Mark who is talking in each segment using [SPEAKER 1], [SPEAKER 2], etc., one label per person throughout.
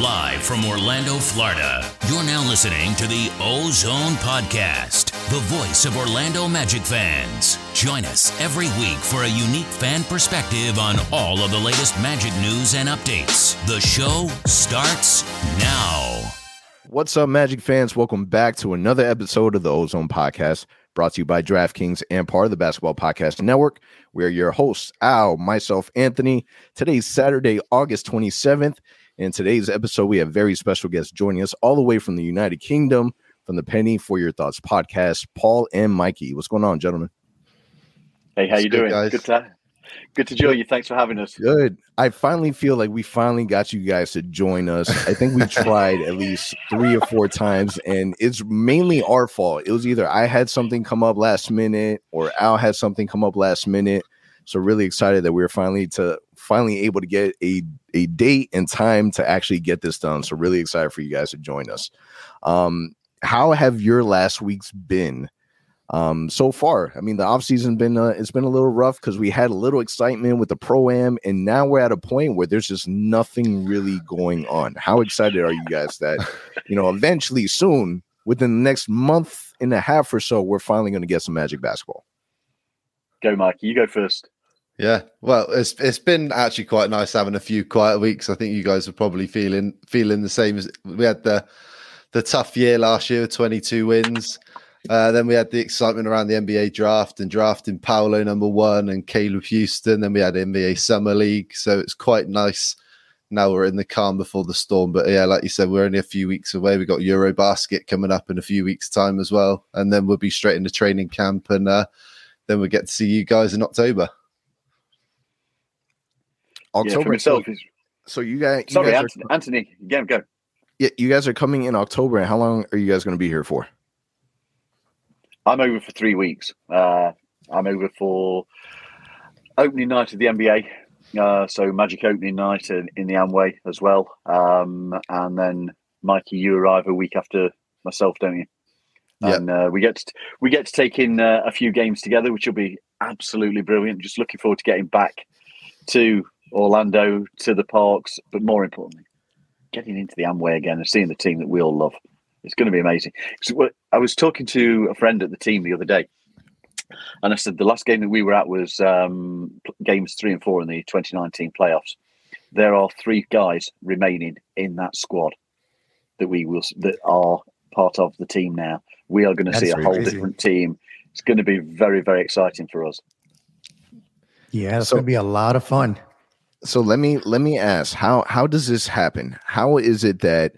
[SPEAKER 1] Live from Orlando, Florida, you're now listening to the Ozone Podcast, the voice of Orlando Magic fans. Join us every week for a unique fan perspective on all of the latest Magic news and updates. The show starts now.
[SPEAKER 2] What's up, Magic fans? Welcome back to another episode of the Ozone Podcast, brought to you by DraftKings and part of the Basketball Podcast Network. We are your hosts, Al, myself, Anthony. Today's Saturday, August 27th. In today's episode, we have very special guests joining us all the way from the United Kingdom, from the Penny for Your Thoughts podcast, Paul and Mikey. What's going on, gentlemen?
[SPEAKER 3] Hey, how
[SPEAKER 4] It's
[SPEAKER 3] you
[SPEAKER 4] good,
[SPEAKER 3] doing?
[SPEAKER 4] guys.
[SPEAKER 3] Good to good to join you. Thanks for having us.
[SPEAKER 2] Good. I finally feel like we finally got you guys to join us. I think we tried at least three or four times, and it's mainly our fault. It was either I had something come up last minute or Al had something come up last minute. So really excited that we are finally to finally able to get a a date and time to actually get this done. So really excited for you guys to join us. Um, how have your last weeks been? um so far i mean the off season been uh, it's been a little rough because we had a little excitement with the pro am and now we're at a point where there's just nothing really going on how excited are you guys that you know eventually soon within the next month and a half or so we're finally going to get some magic basketball
[SPEAKER 3] Go, mike You go first.
[SPEAKER 4] Yeah, well, it's it's been actually quite nice having a few quiet weeks. I think you guys are probably feeling feeling the same as we had the the tough year last year, twenty two wins. Uh, then we had the excitement around the NBA draft and drafting Paolo number one and Caleb Houstan. Then we had NBA Summer League, so it's quite nice. Now we're in the calm before the storm. But yeah, like you said, we're only a few weeks away. We got Eurobasket coming up in a few weeks' time as well, and then we'll be straight into training camp, and uh, then we will get to see you guys in October.
[SPEAKER 3] Yeah,
[SPEAKER 2] october
[SPEAKER 3] myself.
[SPEAKER 2] so,
[SPEAKER 3] is-
[SPEAKER 2] so you guys, you
[SPEAKER 3] sorry,
[SPEAKER 2] guys
[SPEAKER 3] Anthony. Anthony. Go, go.
[SPEAKER 2] are, yeah, you guys are coming in october and how long are you guys going to be here for
[SPEAKER 3] I'm over for three weeks. Uh, I'm over for opening night of the NBA. Uh, so Magic opening night in, in the Amway as well. Um, and then Mikey, you arrive a week after myself, don't you?
[SPEAKER 4] Yeah.
[SPEAKER 3] And uh, we get to, we get to take in uh, a few games together, which will be absolutely brilliant. Just looking forward to getting back to Orlando, to the parks, but more importantly, getting into the Amway again and seeing the team that we all love. It's going to be amazing. what- I was talking to a friend at the team the other day, and I said the last game that we were at was um, games three and four in the 2019 playoffs. There are three guys remaining in that squad that we will that are part of the team now. We are going to
[SPEAKER 5] That's
[SPEAKER 3] see a
[SPEAKER 5] very
[SPEAKER 3] whole
[SPEAKER 5] crazy.
[SPEAKER 3] different team. It's going to be very very exciting for us.
[SPEAKER 5] Yeah, it's
[SPEAKER 2] So-
[SPEAKER 5] gonna be a lot of fun.
[SPEAKER 2] So let me let me ask how how does this happen? How is it that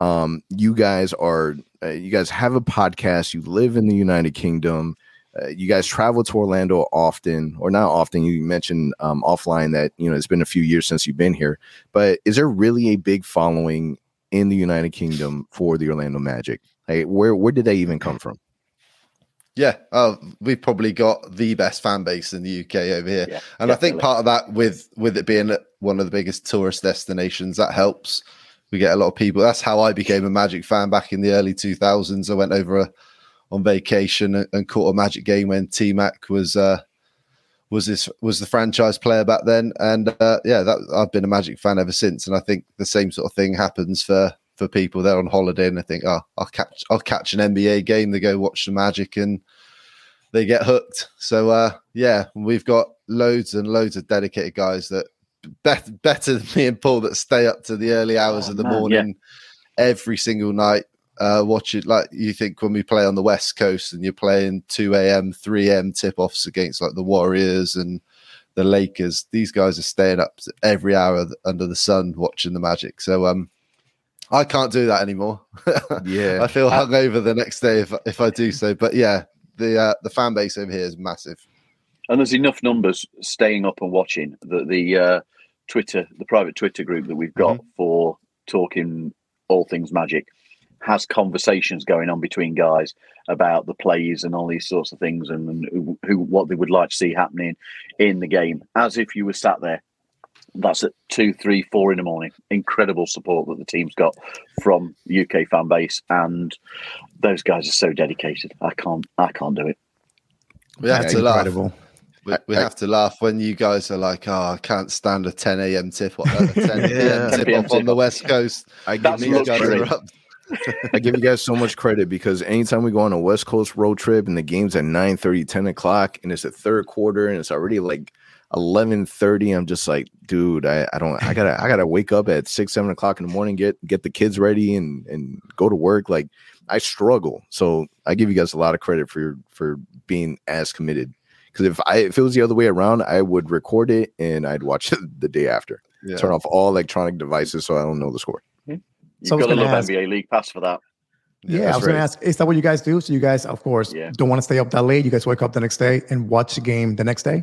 [SPEAKER 2] um you guys are uh, you guys have a podcast you live in the united kingdom uh, you guys travel to orlando often or not often you mentioned um offline that you know it's been a few years since you've been here but is there really a big following in the united kingdom for the orlando magic? Like where where did they even come from
[SPEAKER 4] Yeah, oh, we've probably got the best fan base in the UK over here,
[SPEAKER 3] Yeah,
[SPEAKER 4] and I think part of that with with it being one of the biggest tourist destinations that helps. We get a lot of people. That's how I became a Magic fan back in the early two thousands. I went over uh on vacation and, and caught a Magic game when T Mac was uh, was this was the franchise player back then, and uh, yeah, that I've been a Magic fan ever since. And I think the same sort of thing happens for for people. They're on holiday and they think, oh, I'll catch I'll catch an NBA game. They go watch the Magic and they get hooked. So uh, yeah, we've got loads and loads of dedicated guys that bet- better than me and Paul that stay up to the early hours
[SPEAKER 3] Oh,
[SPEAKER 4] of the
[SPEAKER 3] man, yeah.
[SPEAKER 4] morning every single night. Uh, watch it like you think when we play on the west coast and you're playing 2 a.m 3 a.m tip offs against like the warriors and the lakers these guys are staying up every hour under the sun watching the magic so um i can't do that anymore
[SPEAKER 2] yeah
[SPEAKER 4] I feel hungover the next day if if I do so. But yeah, the uh, the fan base over here is massive.
[SPEAKER 3] and there's enough numbers staying up and watching that the uh, Twitter, the private Twitter group that we've got for talking all things magic, has conversations going on between guys about the plays and all these sorts of things, and, and who, who what they would like to see happening in the game, as if you were sat there. That's at two, three, four in the morning. Incredible support that the team's got from UK fan base, and those guys are so dedicated. I can't, I can't do it.
[SPEAKER 4] We had
[SPEAKER 5] Yeah,
[SPEAKER 4] to laugh. We, we
[SPEAKER 2] I-
[SPEAKER 4] have to laugh when you guys are like, "Oh, I can't stand a 10 a.m. tip, or a 10
[SPEAKER 2] Yeah.
[SPEAKER 4] tip
[SPEAKER 3] 10
[SPEAKER 4] off on the west coast."
[SPEAKER 2] I give, you guys,
[SPEAKER 4] guys are up.
[SPEAKER 2] I give you guys so much credit because anytime we go on a West Coast road trip and the game's at 9 30, 10 o'clock and it's the third quarter and it's already like 11 30, I'm just like, dude, I, I don't I gotta I gotta wake up at six, seven o'clock in the morning, get get the kids ready and and go to work. Like I struggle. So I give you guys a lot of credit for for being as committed. Because if I if it was the other way around, I would record it and I'd watch it the day after.
[SPEAKER 4] Yeah.
[SPEAKER 2] Turn off all electronic devices so I don't know the score. Hmm.
[SPEAKER 3] You've
[SPEAKER 5] So I
[SPEAKER 3] got to
[SPEAKER 5] gonna
[SPEAKER 3] love
[SPEAKER 5] ask-
[SPEAKER 3] NBA League Pass for that.
[SPEAKER 5] Yeah, I
[SPEAKER 2] that's
[SPEAKER 5] was going to ask, is that what you guys do? So you guys, of course,
[SPEAKER 3] Yeah.
[SPEAKER 5] don't want to stay up that late. You guys wake up the next day and watch the game the next day.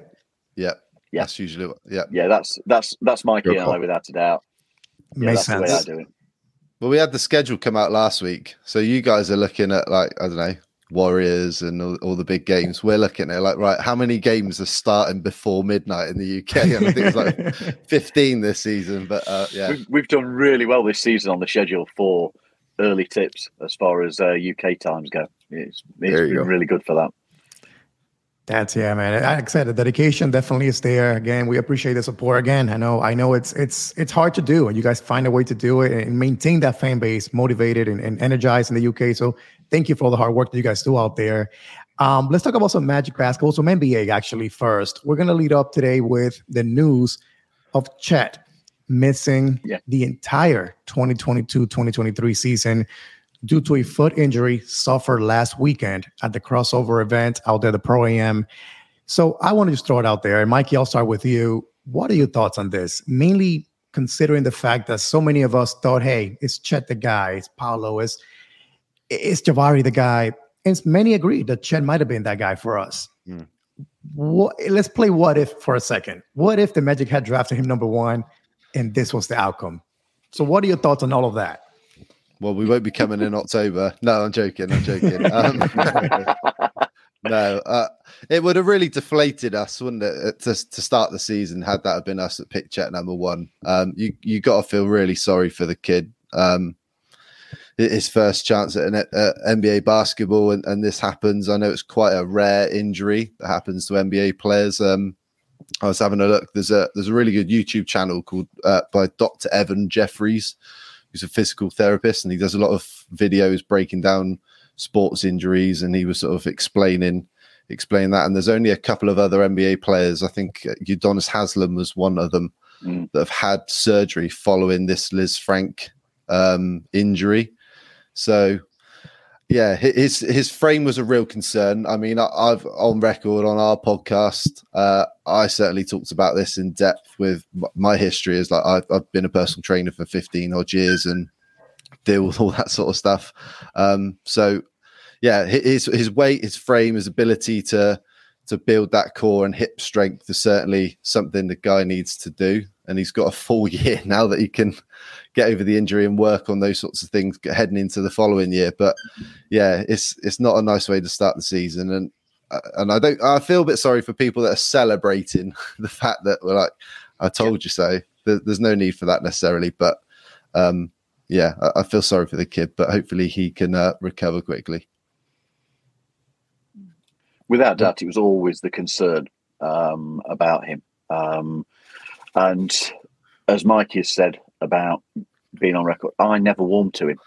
[SPEAKER 4] Yeah,
[SPEAKER 3] Yeah.
[SPEAKER 4] That's usually what, yeah.
[SPEAKER 3] Yeah, that's that's that's my
[SPEAKER 2] key
[SPEAKER 3] and without a doubt. Yeah,
[SPEAKER 5] Makes
[SPEAKER 3] that's the way I
[SPEAKER 5] sense.
[SPEAKER 3] do it.
[SPEAKER 4] Well, we had the schedule come out last week, so you guys are looking at like I don't know Warriors and all, all the big games. We're looking at like right, how many games are starting before midnight in the UK? And I think it's like fifteen this season. But uh, yeah,
[SPEAKER 3] We've, we've done really well this season on the schedule for early tips as far as uh, UK times go. It's, it's
[SPEAKER 2] There you
[SPEAKER 3] been
[SPEAKER 2] go.
[SPEAKER 3] really good for that.
[SPEAKER 5] That's yeah, man. Like I said, the dedication definitely is there. Again, we appreciate the support. Again, I know, I know it's it's it's hard to do, and you guys find a way to do it and maintain that fan base motivated and, and energized in the UK. So thank you for all the hard work that you guys do out there. Um, let's talk about some Magic basketball, some NBA actually first. We're gonna lead up today with the news of Chet missing
[SPEAKER 3] Yeah.
[SPEAKER 5] the entire 2022-2023 season due to a foot injury suffered last weekend at the crossover event out there, the Pro AM. So I want to just throw it out there. And Mikey, I'll start with you. What are your thoughts on this? Mainly considering the fact that so many of us thought, hey, it's Chet the guy, it's Paolo, it's, it's Jabari the guy. And many agreed that Chet might have been that guy for us.
[SPEAKER 4] Hmm.
[SPEAKER 5] What, let's play what if for a second. What if the Magic had drafted him number one and this was the outcome? So, what are your thoughts on all of that?
[SPEAKER 4] Well, we won't be coming in October. No, I'm joking. I'm joking. Um, no, uh, it would have really deflated us, wouldn't it, uh, to, to start the season had that have been us at picked Chet number one. Um, you you got to feel really sorry for the kid. Um, his first chance at an at NBA basketball, and, and this happens. I know it's quite a rare injury that happens to NBA players. Um, I was having a look. There's a there's a really good YouTube channel called uh, by Dr. Evan Jeffries, who's a physical therapist, and he does a lot of videos breaking down sports injuries, and he was sort of explaining explain that. And there's only a couple of other NBA players. I think uh, Udonis Haslem was one of them
[SPEAKER 3] Mm.
[SPEAKER 4] that have had surgery following this Lisfranc um, injury. So, yeah, his his frame was a real concern. I mean, I, I've on record on our podcast, uh, I certainly talked about this in depth with my history. Is like I've, I've been a personal trainer for fifteen odd years and deal with all that sort of stuff. Um, so, yeah, his his weight, his frame, his ability to to build that core and hip strength is certainly something the guy needs to do. And he's got a full year now that he can get over the injury and work on those sorts of things heading into the following year. But yeah, it's it's not a nice way to start the season. And uh, and I don't I feel a bit sorry for people that are celebrating the fact that we're like, I told you so. There, there's no need for that necessarily, but um, yeah, I, I feel sorry for the kid, but hopefully he can uh, recover quickly.
[SPEAKER 3] Without doubt, it was always the concern um, about him. Um, and as Mikey has said about being on record, I never warmed to him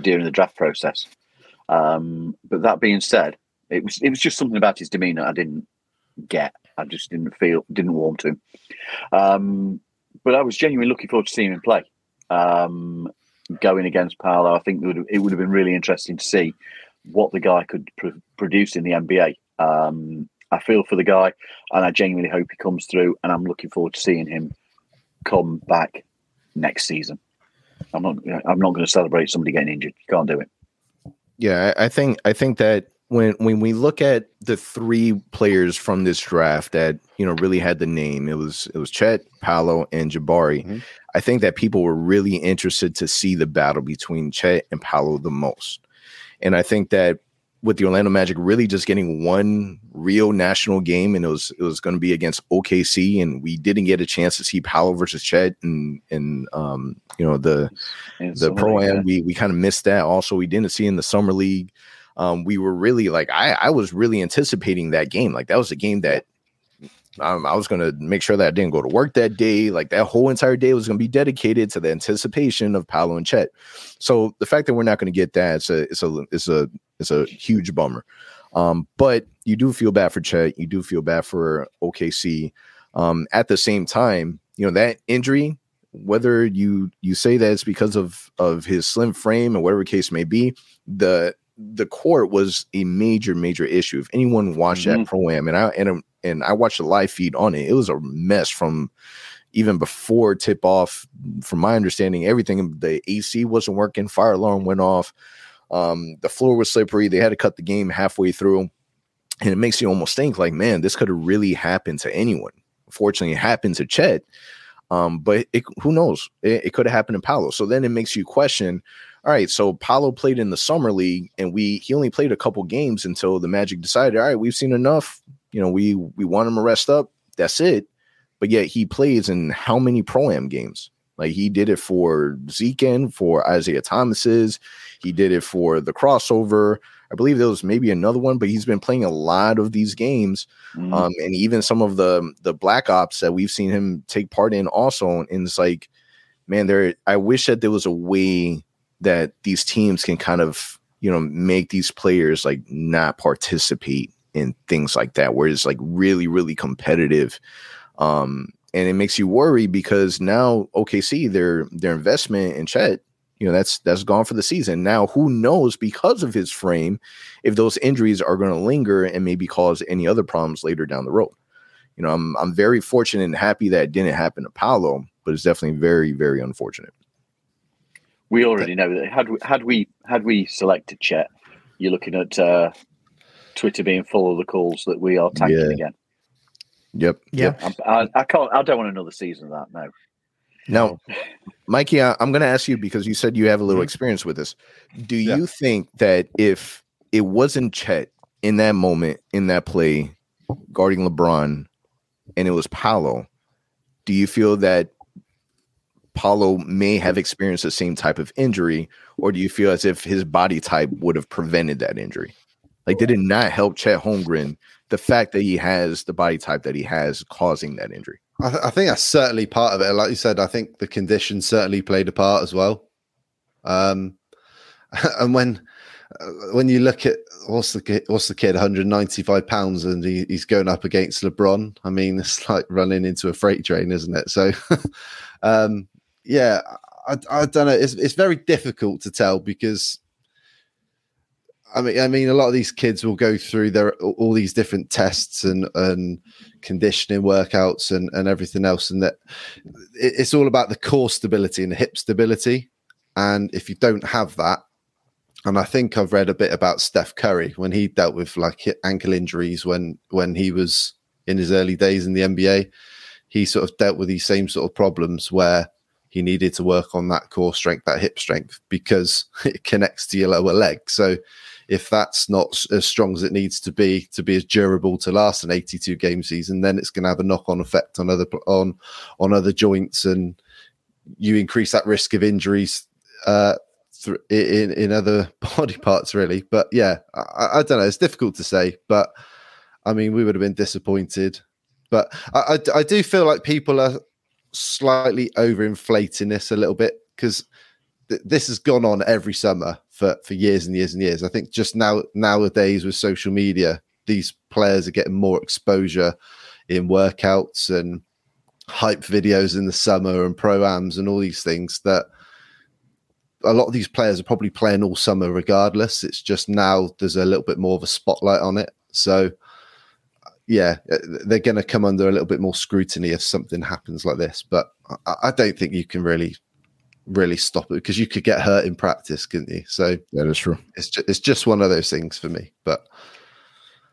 [SPEAKER 3] during the draft process. Um, but that being said, it was it was just something about his demeanour I didn't get. I just didn't feel didn't warm to him. Um, but I was genuinely looking forward to seeing him play. Um, going against Paolo, I think it would have been really interesting to see what the guy could pr- produce in the NBA. Um, I feel for the guy, and I genuinely hope he comes through. And I'm looking forward to seeing him come back next season. I'm not. I'm not going to celebrate somebody getting injured. You can't do it.
[SPEAKER 2] Yeah, I I think I think that when when we look at the three players from this draft that you know really had the name, it was it was Chet, Paolo, and Jabari.
[SPEAKER 4] Mhm.
[SPEAKER 2] I think that people were really interested to see the battle between Chet and Paolo the most, and I think that with the Orlando Magic really just getting one real national game, and it was it was going to be against OKC, and we didn't get a chance to see Paolo versus Chet, and and um you know the
[SPEAKER 3] In
[SPEAKER 2] the pro am. we we kind of missed that. Also we didn't see in the summer league. Um we were really like i i was really anticipating that game. Like that was a game that Um, I was gonna make sure that I didn't go to work that day. Like that whole entire day was gonna be dedicated to the anticipation of Paolo and Chet. So the fact that we're not gonna get that, it's a it's a it's a it's a huge bummer. Um, but you do feel bad for Chet. You do feel bad for OKC. Um, at the same time, you know that injury, whether you you say that it's because of of his slim frame or whatever case may be, the the court was a major major issue. If anyone watched
[SPEAKER 3] Mhm.
[SPEAKER 2] that pro am, and I and and I watched the live feed on it, it was a mess from even before tip off. From my understanding, everything the AC wasn't working, fire alarm went off, um, the floor was slippery. They had to cut the game halfway through, and it makes you almost think like, man, this could have really happened to anyone. Fortunately, it happened to Chet. Um, but it, who knows? It, it could have happened to Paolo. So then it makes you question. All right, so Paolo played in the summer league, and we he only played a couple games until the Magic decided. All right, we've seen enough. You know, we we want him to rest up. That's it. But yet he plays in how many pro am games? Like he did it for Zeke, for Isaiah Thomas's. He did it for the crossover. I believe there was maybe another one, but he's been playing a lot of these games
[SPEAKER 3] Mm.
[SPEAKER 2] um, and even some of the the black ops that we've seen him take part in also and it's like man there i wish that there was a way that these teams can kind of you know make these players like not participate in things like that where it's like really really competitive um and it makes you worry because now okc their their investment in chet you know that's that's gone for the season now who knows because of his frame if those injuries are going to linger and maybe cause any other problems later down the road. You know, I'm I'm very fortunate and happy that it didn't happen to Paolo, but it's definitely very very unfortunate.
[SPEAKER 3] we already know that had we, had we had we selected Chet, you're looking at uh, Twitter being full of the calls that we are tanking
[SPEAKER 2] Yeah.
[SPEAKER 3] again.
[SPEAKER 2] Yep.
[SPEAKER 5] Yeah.
[SPEAKER 3] I'm, I, I can't. I don't want another season of that. No.
[SPEAKER 2] Now, Mikey, I, I'm going to ask you because you said you have a little
[SPEAKER 5] Mhm.
[SPEAKER 2] experience with this. Do
[SPEAKER 4] Yeah.
[SPEAKER 2] you think that if it wasn't Chet in that moment in that play guarding LeBron, and it was Paolo, do you feel that Paolo may have experienced the same type of injury, or do you feel as if his body type would have prevented that injury? Like, did it not help Chet Holmgren the fact that he has the body type that he has causing that injury?
[SPEAKER 4] I, th- I think that's certainly part of it. Like you said, I think the conditions certainly played a part as well. Um, and when uh, when you look at what's the ki- what's the kid, 195 pounds, and he, he's going up against LeBron. I mean, it's like running into a freight train, isn't it? So, um, yeah, I, I don't know. It's it's very difficult to tell because. I mean, I mean, a lot of these kids will go through their all these different tests and and conditioning workouts and and everything else, and that it's all about the core stability and the hip stability. And if you don't have that, and I think I've read a bit about Steph Curry when he dealt with like ankle injuries when when he was in his early days in the NBA, he sort of dealt with these same sort of problems where he needed to work on that core strength, that hip strength, because it connects to your lower leg. So if that's not as strong as it needs to be to be as durable to last an 82 game season, then it's going to have a knock on effect on other on on other joints, and you increase that risk of injuries uh, thr- in in other body parts, really. But yeah, I, I don't know. It's difficult to say, but I mean, we would have been disappointed. But I, I, I do feel like people are slightly overinflating this a little bit because th- this has gone on every summer for, for years and years and years. I think just now nowadays with social media, these players are getting more exposure in workouts and hype videos in the summer and proams and all these things that a lot of these players are probably playing all summer regardless. It's just now there's a little bit more of a spotlight on it. So yeah, they're going to come under a little bit more scrutiny if something happens like this. But I, I don't think you can really, really stop it because you could get hurt in practice, couldn't you? So
[SPEAKER 2] That is true.
[SPEAKER 4] it's just, it's just one of those things for me. But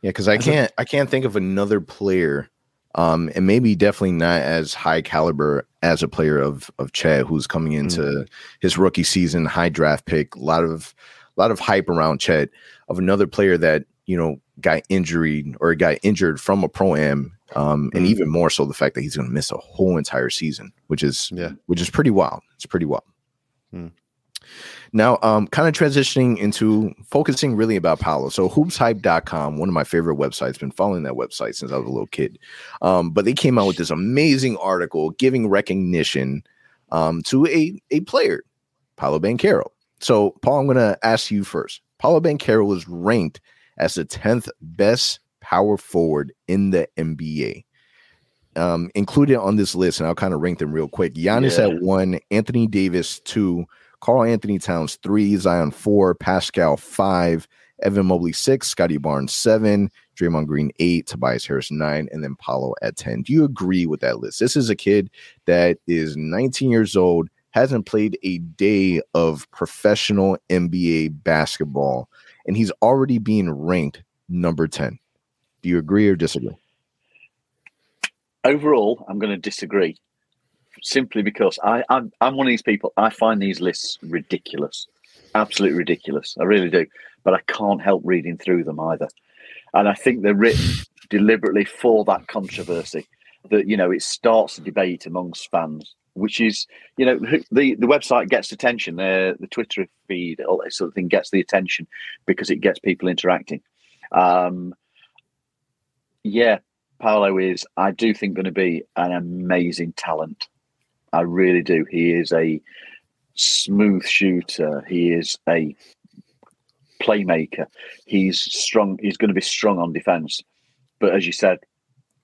[SPEAKER 2] Yeah, because I can't I can't think of another player, um, and maybe definitely not as high caliber as a player of of Chet, who's coming into his rookie season, high draft pick, a lot of a lot of hype around Chet, of another player that you know got injured or got injured from a pro am, um, and
[SPEAKER 4] Mhm.
[SPEAKER 2] even more so the fact that he's going to miss a whole entire season, which is
[SPEAKER 4] Yeah.
[SPEAKER 2] which is pretty wild. It's pretty wild.
[SPEAKER 4] Hmm.
[SPEAKER 2] Now, um, kind of transitioning into focusing really about Paolo. So hoopshype.com, one of my favorite websites, been following that website since I was a little kid. Um, but they came out with this amazing article giving recognition um, to a, a player, Paolo Banchero. So, Paul, I'm going to ask you first. Paolo Banchero was ranked as the 10th best power forward in the NBA. Um, included on this list, and I'll kind of rank them real quick. Giannis
[SPEAKER 3] Yeah.
[SPEAKER 2] at one, Anthony Davis two, Karl-Anthony Towns three, Zion four, Pascal five, Evan Mobley six, Scottie Barnes seven, Draymond Green eight, Tobias Harris nine, and then Paolo at 10. Do you agree with that list? This is a kid that is 19 years old, hasn't played a day of professional NBA basketball, and he's already being ranked number 10. Do you agree or disagree?
[SPEAKER 3] Overall, I'm going to disagree, simply because I, I'm I'm one of these people. I find these lists ridiculous, absolutely ridiculous. I really do, but I can't help reading through them either. And I think they're written deliberately for that controversy. That you know, it starts a debate amongst fans, which is you know the the website gets attention. The the Twitter feed, all that sort of thing, gets the attention because it gets people interacting. Um, yeah, Paolo is, I do think, going to be an amazing talent. I really do. He is a smooth shooter. He is a playmaker. He's strong. He's going to be strong on defense. But as you said,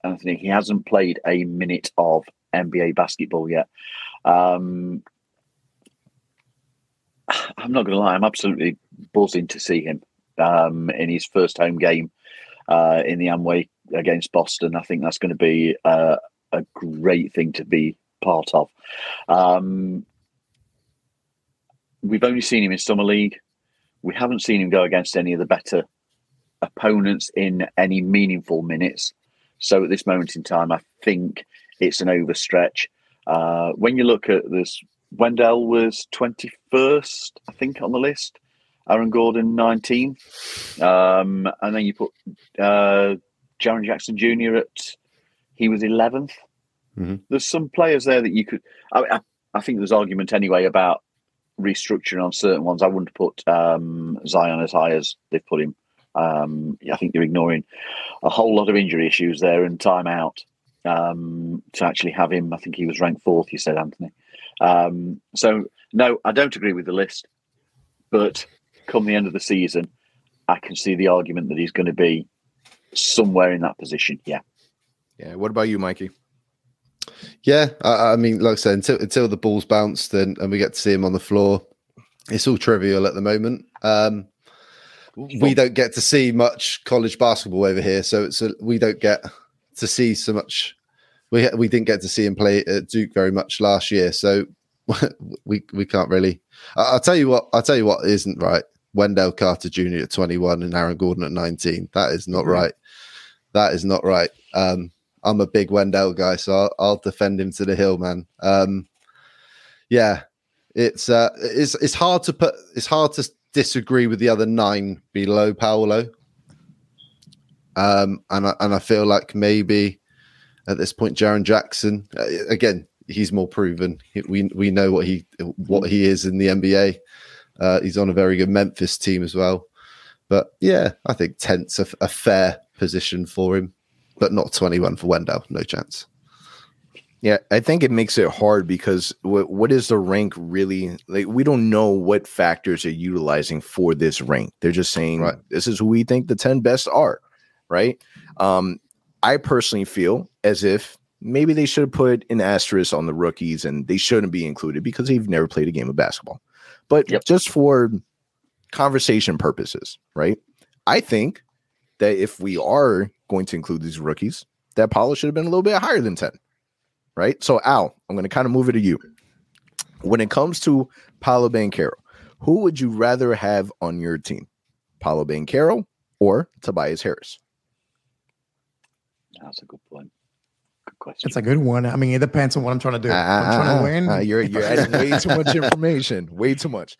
[SPEAKER 3] Anthony, he hasn't played a minute of NBA basketball yet. Um, I'm not going to lie. I'm absolutely buzzing to see him um, in his first home game uh, in the Amway against Boston. I think that's going to be uh, a great thing to be part of. Um, we've only seen him in summer league. We haven't seen him go against any of the better opponents in any meaningful minutes. So at this moment in time, I think it's an overstretch. Uh, when you look at this, Wendell was 21st, I think, on the list. Aaron Gordon 19th. Um, and then you put uh, Jaren Jackson Jr. at, he was 11th.
[SPEAKER 4] Mhm.
[SPEAKER 3] There's some players there that you could, I, I, I think there's argument anyway about restructuring on certain ones. I wouldn't put um, Zion as high as they've put him. Um, I think you're ignoring a whole lot of injury issues there and time out um, to actually have him. I think he was ranked fourth, you said, Anthony. Um, so, no, I don't agree with the list. But come the end of the season, I can see the argument that he's going to be somewhere in that position. Yeah.
[SPEAKER 2] Yeah. What about you, Mikey?
[SPEAKER 4] Yeah, I, I mean, like I said, until until the ball's bounced and, and we get to see him on the floor, it's all trivial at the moment. Um, we don't get to see much college basketball over here, so it's a, we don't get to see so much. We we didn't get to see him play at Duke very much last year, so we we can't really. I, I'll tell you what. I'll tell you what isn't right. Wendell Carter Jr. at 21 and Aaron Gordon at 19. That is not right. That is not right. Um, I'm a big Wendell guy, so I'll, I'll defend him to the hill, man. Um, yeah, it's uh, it's it's hard to put. It's hard to disagree with the other nine below Paolo. Um, and I, and I feel like maybe at this point, Jaren Jackson uh, again. He's more proven. We we know what he what he is in the NBA. Uh, he's on a very good Memphis team as well. But yeah, I think tenth's a, a fair position for him, but not 21 for Wendell. No chance.
[SPEAKER 2] Yeah, I think it makes it hard because what what is the rank really like? We don't know what factors are utilizing for this rank. They're just saying
[SPEAKER 4] Right.
[SPEAKER 2] this is who we think the ten best are, right? Um, I personally feel as if maybe they should have put an asterisk on the rookies and they shouldn't be included because they've never played a game of basketball. But
[SPEAKER 3] Yep.
[SPEAKER 2] just for conversation purposes, right? I think that if we are going to include these rookies, that Paolo should have been a little bit higher than 10 right? So, Al, I'm going to kind of move it to you. When it comes to Paolo Banchero, who would you rather have on your team? Paolo Banchero or Tobias Harris?
[SPEAKER 3] That's a good point. Good question.
[SPEAKER 5] It's a good one. I mean, it depends on what I'm trying to do. If I'm
[SPEAKER 2] Ah,
[SPEAKER 5] trying to win.
[SPEAKER 2] ah, you're you're adding way too much information. Way too much.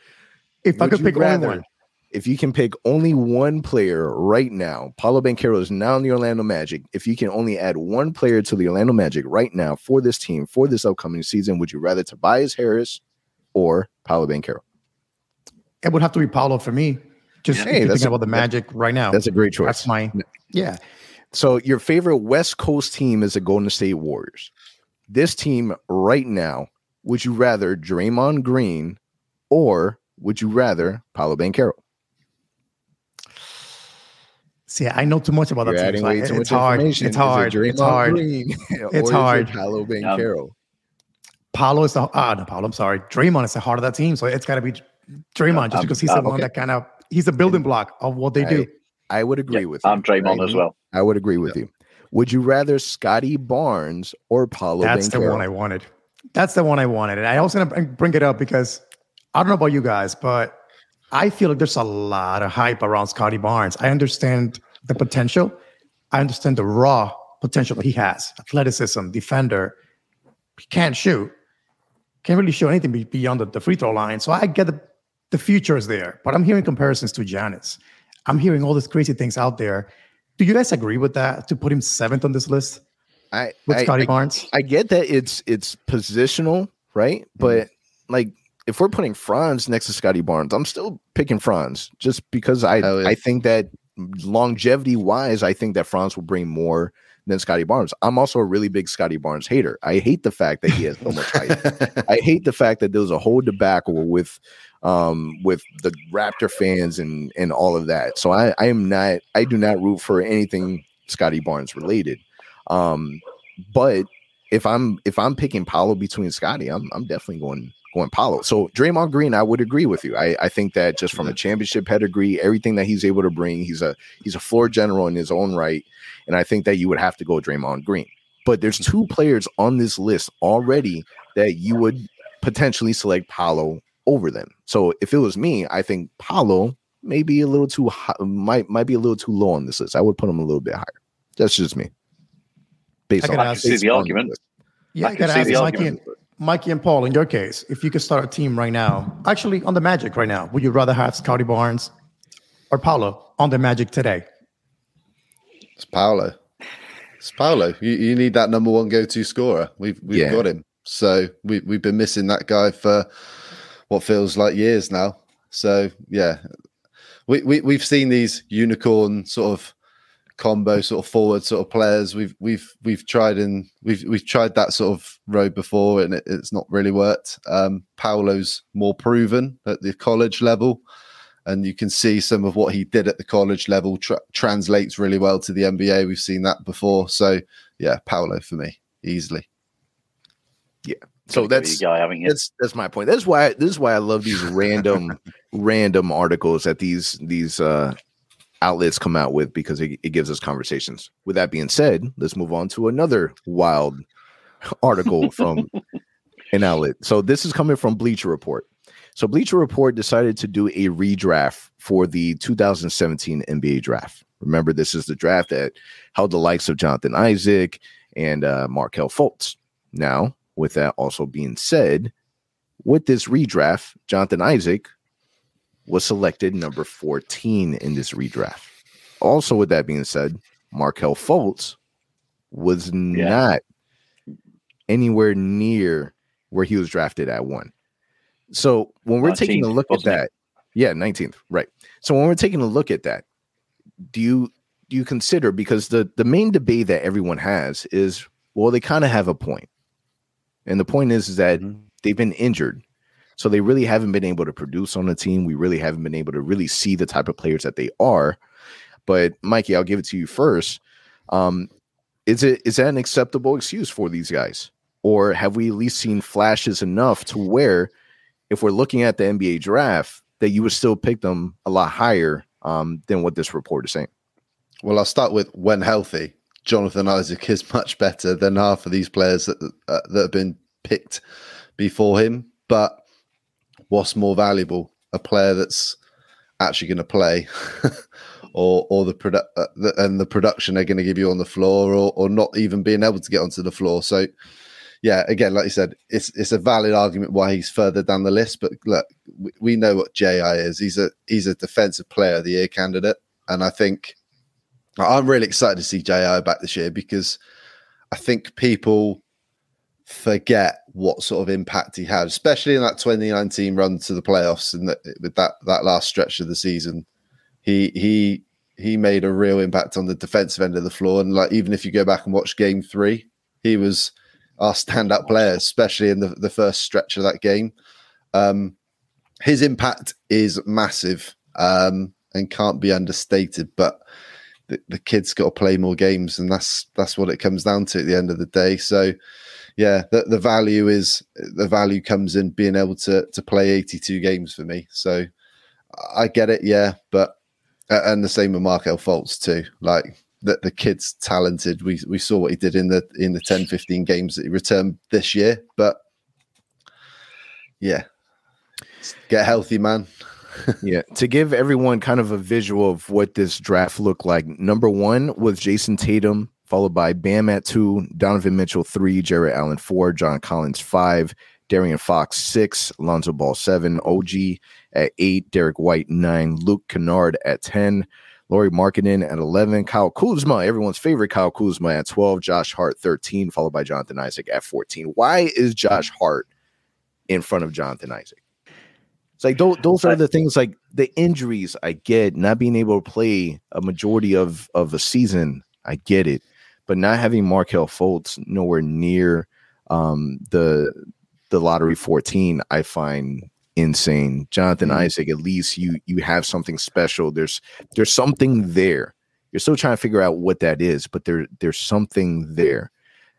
[SPEAKER 5] If I could pick
[SPEAKER 2] rather-
[SPEAKER 5] one,
[SPEAKER 2] If you can pick only one player right now, Paolo Banchero is now in the Orlando Magic. If you can only add one player to the Orlando Magic right now for this team for this upcoming season, would you rather Tobias Harris or Paolo Banchero?
[SPEAKER 5] it would have to be Paolo for me. Just
[SPEAKER 2] Hey,
[SPEAKER 5] if you
[SPEAKER 2] that's
[SPEAKER 5] think
[SPEAKER 2] a-
[SPEAKER 5] about the Magic right now.
[SPEAKER 2] That's a great choice.
[SPEAKER 5] That's my yeah.
[SPEAKER 2] So your favorite West Coast team is the Golden State Warriors. This team right now, would you rather Draymond Green or would you rather Paolo Banchero?
[SPEAKER 5] See, I know too much about that
[SPEAKER 2] You're
[SPEAKER 5] team.
[SPEAKER 2] adding
[SPEAKER 5] so
[SPEAKER 2] way
[SPEAKER 5] I-
[SPEAKER 2] too much
[SPEAKER 5] it's hard.
[SPEAKER 2] information.
[SPEAKER 5] It's
[SPEAKER 2] Is it
[SPEAKER 5] hard. It's hard.
[SPEAKER 2] Green or is it
[SPEAKER 5] hard.
[SPEAKER 2] Paolo Banchero.
[SPEAKER 5] Paolo is the ah no Paolo. I'm sorry. Draymond is the heart of that team, so it's got to be Draymond just
[SPEAKER 3] Um,
[SPEAKER 5] because he's
[SPEAKER 3] uh,
[SPEAKER 5] the one that kind of he's a building block of what they do.
[SPEAKER 2] I would agree
[SPEAKER 3] Yeah,
[SPEAKER 2] with.
[SPEAKER 3] I'm Draymond as well.
[SPEAKER 2] I would agree with you. Would you rather Scottie Barnes or Paolo
[SPEAKER 5] That's the one I wanted. That's the one I wanted. And I was going to bring it up because I don't know about you guys, but I feel like there's a lot of hype around Scottie Barnes. I understand the potential. I understand the raw potential that he has athleticism, defender. He can't shoot, can't really show anything beyond the, the free throw line. So I get the, the future is there, but I'm hearing comparisons to Giannis. I'm hearing all these crazy things out there. Do you guys agree with that to put him seventh on this list
[SPEAKER 2] I,
[SPEAKER 5] with Scottie
[SPEAKER 2] I-
[SPEAKER 5] Barnes?
[SPEAKER 2] I get that it's it's positional, right?
[SPEAKER 5] Mm-hmm.
[SPEAKER 2] But like if we're putting Franz next to Scottie Barnes, I'm still picking Franz just because I
[SPEAKER 4] yeah.
[SPEAKER 2] I think that longevity wise, I think that Franz will bring more than Scottie Barnes. I'm also a really big Scottie Barnes hater. I hate the fact that he has so much hype. I hate the fact that there was a whole debacle with um with the Raptor fans and and all of that. So I I am not I do not root for anything Scottie Barnes related. Um but if I'm if I'm picking Paolo between Scottie, I'm I'm definitely going going Paolo. So Draymond Green, I would agree with you. I, I think that just from a championship pedigree, everything that he's able to bring, he's a he's a floor general in his own right. And I think that you would have to go Draymond Green. But there's mm-hmm. two players on this list already that you would potentially select Paolo over them. So if it was me, I think Paolo may be a little too high, might might be a little too low on this list. I would put him a little bit higher. That's just me. Based
[SPEAKER 5] I
[SPEAKER 2] on
[SPEAKER 5] could ask-
[SPEAKER 3] see the argument.
[SPEAKER 5] Yeah,
[SPEAKER 3] I
[SPEAKER 5] I
[SPEAKER 3] can see the argument.
[SPEAKER 5] And, Mikey and Paul, in your case, if you could start a team right now, actually on the Magic right now, would you rather have Scottie Barnes or Paolo on the Magic today?
[SPEAKER 4] It's Paolo. It's Paolo. You, you need that number one go-to scorer. We've we've
[SPEAKER 2] Yeah.
[SPEAKER 4] got him. So we we've been missing that guy for what feels like years now. So yeah, we, we we've seen these unicorn sort of combo sort of forward sort of players. We've we've we've tried and we've we've tried that sort of road before and it, it's not really worked. Um, Paolo's more proven at the college level and you can see some of what he did at the college level tra- translates really well to the NBA. We've seen that before, so yeah, Paolo for me easily.
[SPEAKER 3] Yeah. So
[SPEAKER 2] that's
[SPEAKER 3] guy having
[SPEAKER 2] that's that's my point. That's why this is why I love these random random articles that these these uh outlets come out with because it, it gives us conversations. With that being said, let's move on to another wild article from an outlet. So this is coming from Bleacher Report. So Bleacher Report decided to do a redraft for the 2017 NBA draft. Remember, this is the draft that held the likes of Jonathan Isaac and uh, Markelle Fultz. Now, with that also being said, with this redraft, Jonathan Isaac was selected number 14 in this redraft. Also, with that being said, Markelle Fultz was not anywhere near where he was drafted at one. So when we're taking a look at that, yeah, 19th, right. So when we're taking a look at that, do you do you consider because the the main debate that everyone has is well, they kind of have a point. And the point is, is that
[SPEAKER 4] Mhm.
[SPEAKER 2] they've been injured. So they really haven't been able to produce on the team. We really haven't been able to really see the type of players that they are. But Mikey, I'll give it to you first. Um, is it is that an acceptable excuse for these guys? Or have we at least seen flashes enough to where if we're looking at the NBA draft, that you would still pick them a lot higher um, than what this report is saying?
[SPEAKER 4] Well, I'll start with when healthy. Jonathan Isaac is much better than half of these players that uh, that have been picked before him. But what's more valuable, a player that's actually going to play, or or the product uh, and the production they're going to give you on the floor, or or not even being able to get onto the floor. So, yeah, again, like you said, it's it's a valid argument why he's further down the list. But look, we, we know what Ji is. He's a he's a defensive player of the year candidate, and I think I'm really excited to see Ji back this year because I think people forget what sort of impact he had, especially in that 2019 run to the playoffs and with that that last stretch of the season. He he he made a real impact on the defensive end of the floor. And like even if you go back and watch game three, he was our standout player, especially in the, the first stretch of that game. Um, his impact is massive um, and can't be understated, but the, the kid's got to play more games, and that's that's what it comes down to at the end of the day. So yeah, the, the value is the value comes in being able to to play 82 games for me. So I get it, yeah, but and the same with Markelle Fultz too. Like that the kid's talented. We we saw what he did in the in the 10, 15 games that he returned this year. But yeah, get healthy, man.
[SPEAKER 2] yeah, to give everyone kind of a visual of what this draft looked like. Number one was Jayson Tatum, followed by Bam at two, Donovan Mitchell three, Jarrett Allen four, John Collins five, De'Aaron Fox six, Lonzo Ball seven, OG at eight, Derrick White nine, Luke Kennard at ten, Lauri Markkanen at eleven, Kyle Kuzma, everyone's favorite Kyle Kuzma at twelve, Josh Hart thirteen, followed by Jonathan Isaac at fourteen. Why is Josh Hart in front of Jonathan Isaac? It's like those, those are the things like the injuries I get, not being able to play a majority of of a season, I get it, but not having Markelle Fultz nowhere near um, the the lottery 14, I find insane. Jonathan mm-hmm. Isaac, at least you you have something special. There's there's something there. You're still trying to figure out what that is, but there there's something there.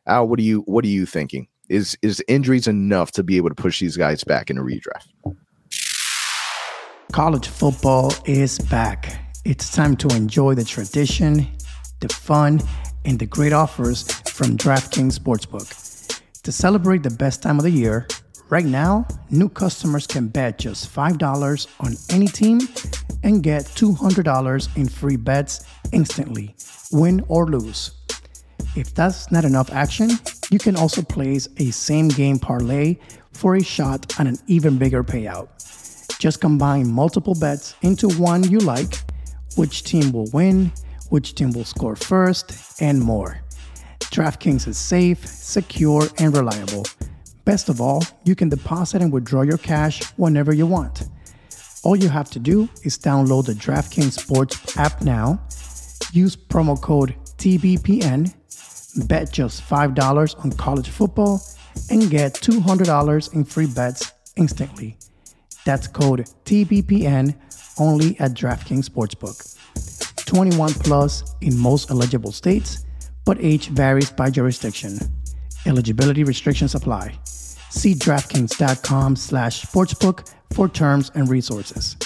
[SPEAKER 2] Al, what are you what are you thinking? Is is injuries enough to be able to push these guys back in a redraft?
[SPEAKER 5] College football is back. It's time to enjoy the tradition, the fun, and the great offers from DraftKings Sportsbook. To celebrate the best time of the year, right now, new customers can bet just $5 on any team and get $200 in free bets instantly, win or lose. If that's not enough action, you can also place a same game parlay for a shot at an even bigger payout. Just combine multiple bets into one you like, which team will win, which team will score first, and more. DraftKings is safe, secure, and reliable. Best of all, you can deposit and withdraw your cash whenever you want. All you have to do is download the DraftKings Sports app now, use promo code TBPN, bet just $5 on college football, and get $200 in free bets instantly. That's code TBPN only at DraftKings Sportsbook. 21 plus in most eligible states, but age varies by jurisdiction. Eligibility restrictions apply. See DraftKings.com slash sportsbook for terms and resources.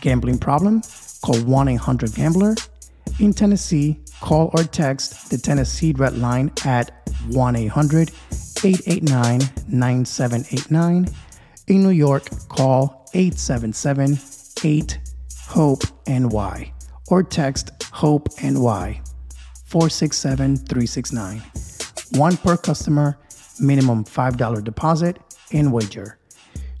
[SPEAKER 5] Gambling problem? Call 1-800-GAMBLER. In Tennessee, call or text the Tennessee Red Line at 1-800-889-9789 in New York, call 877 8 HOPE NY or text HOPE NY 467 369. One per customer, minimum $5 deposit and wager.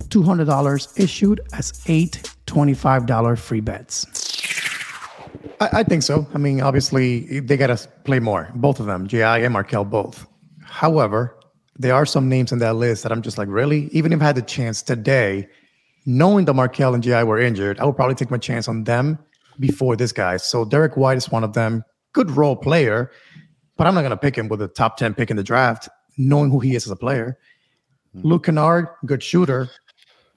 [SPEAKER 5] $200 issued as eight $25 free bets. I, think so. I mean, obviously, they got to play more, both of them, GI and Markelle, both. However, there are some names in that list that I'm just like, really? Even if I had the chance today, knowing that Markelle and GI were injured, I would probably take my chance on them before this guy. So Derrick White is one of them. Good role player, but I'm not going to pick him with a top 10 pick in the draft, knowing who he is as a player. Mm-hmm. Luke Kennard, good shooter.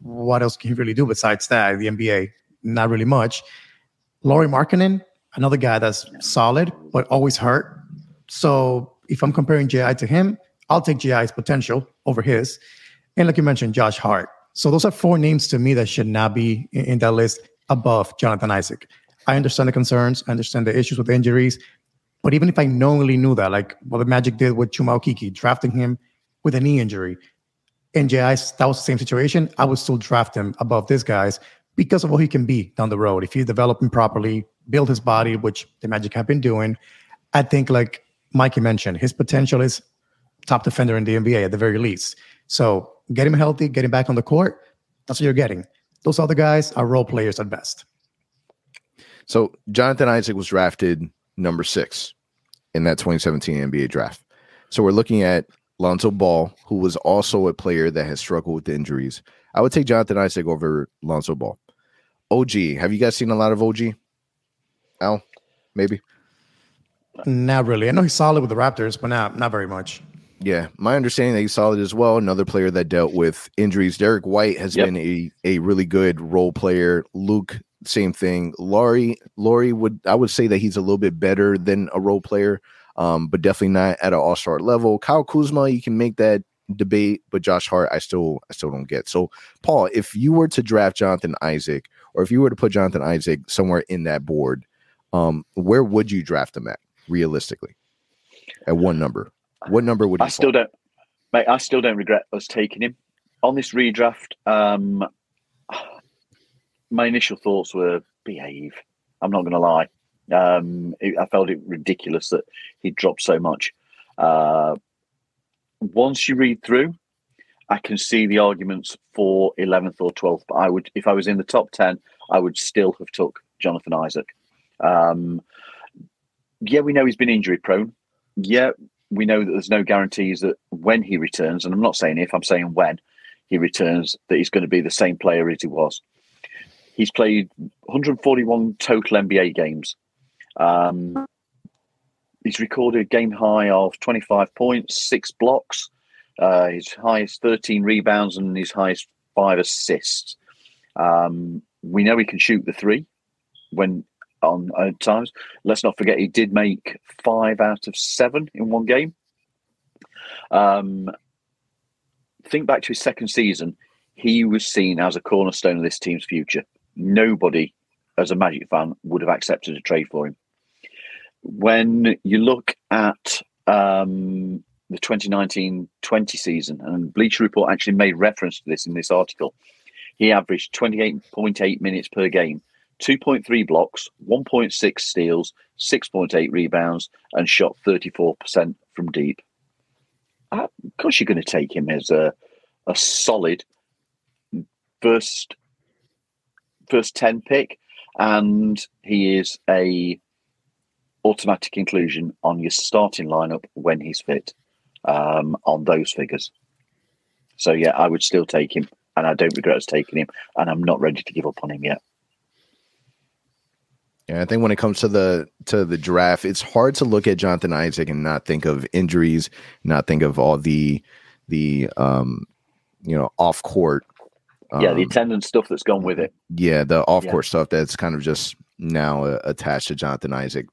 [SPEAKER 5] What else can he really do besides that? The NBA, not really much. Lauri Markkanen, another guy that's solid, but always hurt. So if I'm comparing GI to him, I'll take GI's potential over his. And like you mentioned, Josh Hart. So those are four names to me that should not be in, in that list above Jonathan Isaac. I understand the concerns, I understand the issues with injuries, but even if I knowingly knew that, like what the Magic did with Chuma Okeke, drafting him with a knee injury, and JI's, that was the same situation, I would still draft him above these guys because of what he can be down the road. If you develop him properly, build his body, which the Magic have been doing, I think like Mikey mentioned, his potential is top defender in the NBA at the very least. So get him healthy, get him back on the court. That's what you're getting. Those other guys are role players at best.
[SPEAKER 2] So Jonathan Isaac was drafted number six in that 2017 NBA draft. So we're looking at Lonzo Ball, who was also a player that has struggled with injuries. I would take Jonathan Isaac over Lonzo Ball. OG, have you guys seen a lot of OG? Al, maybe.
[SPEAKER 5] Not really. I know he's solid with the Raptors, but not not very much.
[SPEAKER 2] Yeah, my understanding that he's solid as well. Another player that dealt with injuries. Derrick White has
[SPEAKER 3] Yep.
[SPEAKER 2] been a, a really good role player. Luke, same thing. Lauri, Lauri would I would say that he's a little bit better than a role player, um, but definitely not at an all star level. Kyle Kuzma, you can make that debate, but Josh Hart, I still I still don't get. So, Paul, if you were to draft Jonathan Isaac, or if you were to put Jonathan Isaac somewhere in that board, um, where would you draft him at realistically? At one number, what number would he
[SPEAKER 3] I still
[SPEAKER 2] fall?
[SPEAKER 3] don't, mate. I still don't regret us taking him on this redraft. Um, my initial thoughts were behave. I'm not going to lie. Um, it, I felt it ridiculous that he dropped so much. Uh, once you read through, I can see the arguments for 11th or 12th. But I would, if I was in the top 10, I would still have took Jonathan Isaac. Um, yeah, we know he's been injury prone. Yeah, we know that there's no guarantees that when he returns, and I'm not saying if, I'm saying when he returns, that he's going to be the same player as he was. He's played 141 total NBA games. Um, he's recorded a game high of 25 points, six blocks, uh, his highest 13 rebounds, and his highest five assists. Um, we know he can shoot the three when on at times. Let's not forget he did make five out of seven in one game. Um, think back to his second season, he was seen as a cornerstone of this team's future. Nobody, as a Magic fan, would have accepted a trade for him. When you look at um, the 2019 20 season, and Bleacher Report actually made reference to this in this article, he averaged 28.8 minutes per game, 2.3 blocks, 1.6 steals, 6.8 rebounds, and shot 34% from deep. Uh, of course, you're going to take him as a, a solid first first 10 pick, and he is a automatic inclusion on your starting lineup when he's fit um, on those figures. So yeah, I would still take him, and I don't regret taking him, and I'm not ready to give up on him yet.
[SPEAKER 2] Yeah, I think when it comes to the to the draft, it's hard to look at Jonathan Isaac and not think of injuries, not think of all the the um you know off court.
[SPEAKER 3] Yeah, the
[SPEAKER 2] um,
[SPEAKER 3] attendance stuff that's gone with it.
[SPEAKER 2] yeah, the off
[SPEAKER 3] Yeah.
[SPEAKER 2] court stuff that's kind of just now uh, attached to Jonathan Isaac.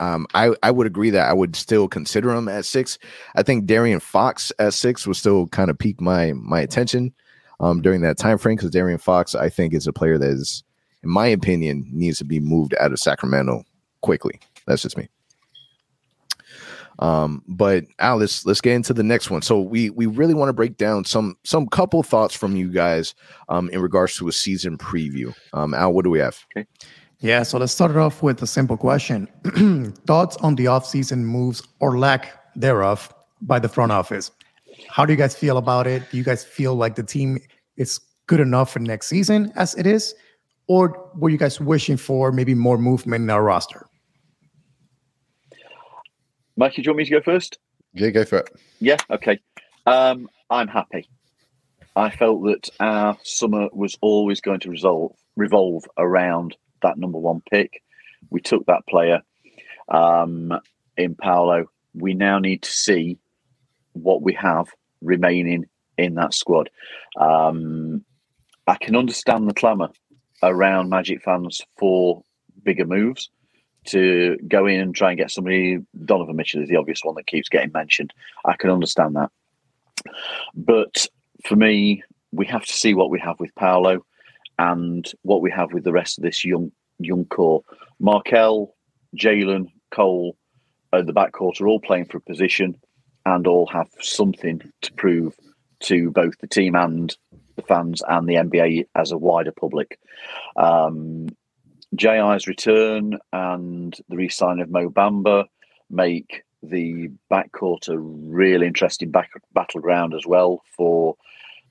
[SPEAKER 2] Um, I I would agree that I would still consider him at six. I think De'Aaron Fox at six was still kind of piqued my my attention um, during that time frame because De'Aaron Fox I think is a player that is, in my opinion, needs to be moved out of Sacramento quickly. That's just me. Um, but Al, let's let's get into the next one. So we we really want to break down some some couple thoughts from you guys um in regards to a season preview. Um, Al, what do we have?
[SPEAKER 5] Yeah, so let's start it off with a simple question. Thoughts on the offseason moves or lack thereof by the front office. How do you guys feel about it? Do you guys feel like the team is good enough for next season as it is? Or were you guys wishing for maybe more movement in our roster?
[SPEAKER 3] Mikey, do you want me to go first?
[SPEAKER 4] Yeah, go for it.
[SPEAKER 3] Yeah, okay. Um, I'm happy. I felt that our summer was always going to resolve, revolve around that number one pick. We took that player um, in Paolo. We now need to see what we have remaining in that squad. Um, I can understand the clamour around Magic fans for bigger moves to go in and try and get somebody. Donovan Mitchell is the obvious one that keeps getting mentioned. I can understand that. But for me, we have to see what we have with Paolo and what we have with the rest of this young young core. Markelle, Jalen, Cole, uh, the backcourt are all playing for a position and all have something to prove to both the team and the fans and the NBA as a wider public. Um, JI's return and the re-sign of Mo Bamba make the backcourt a really interesting back battleground as well for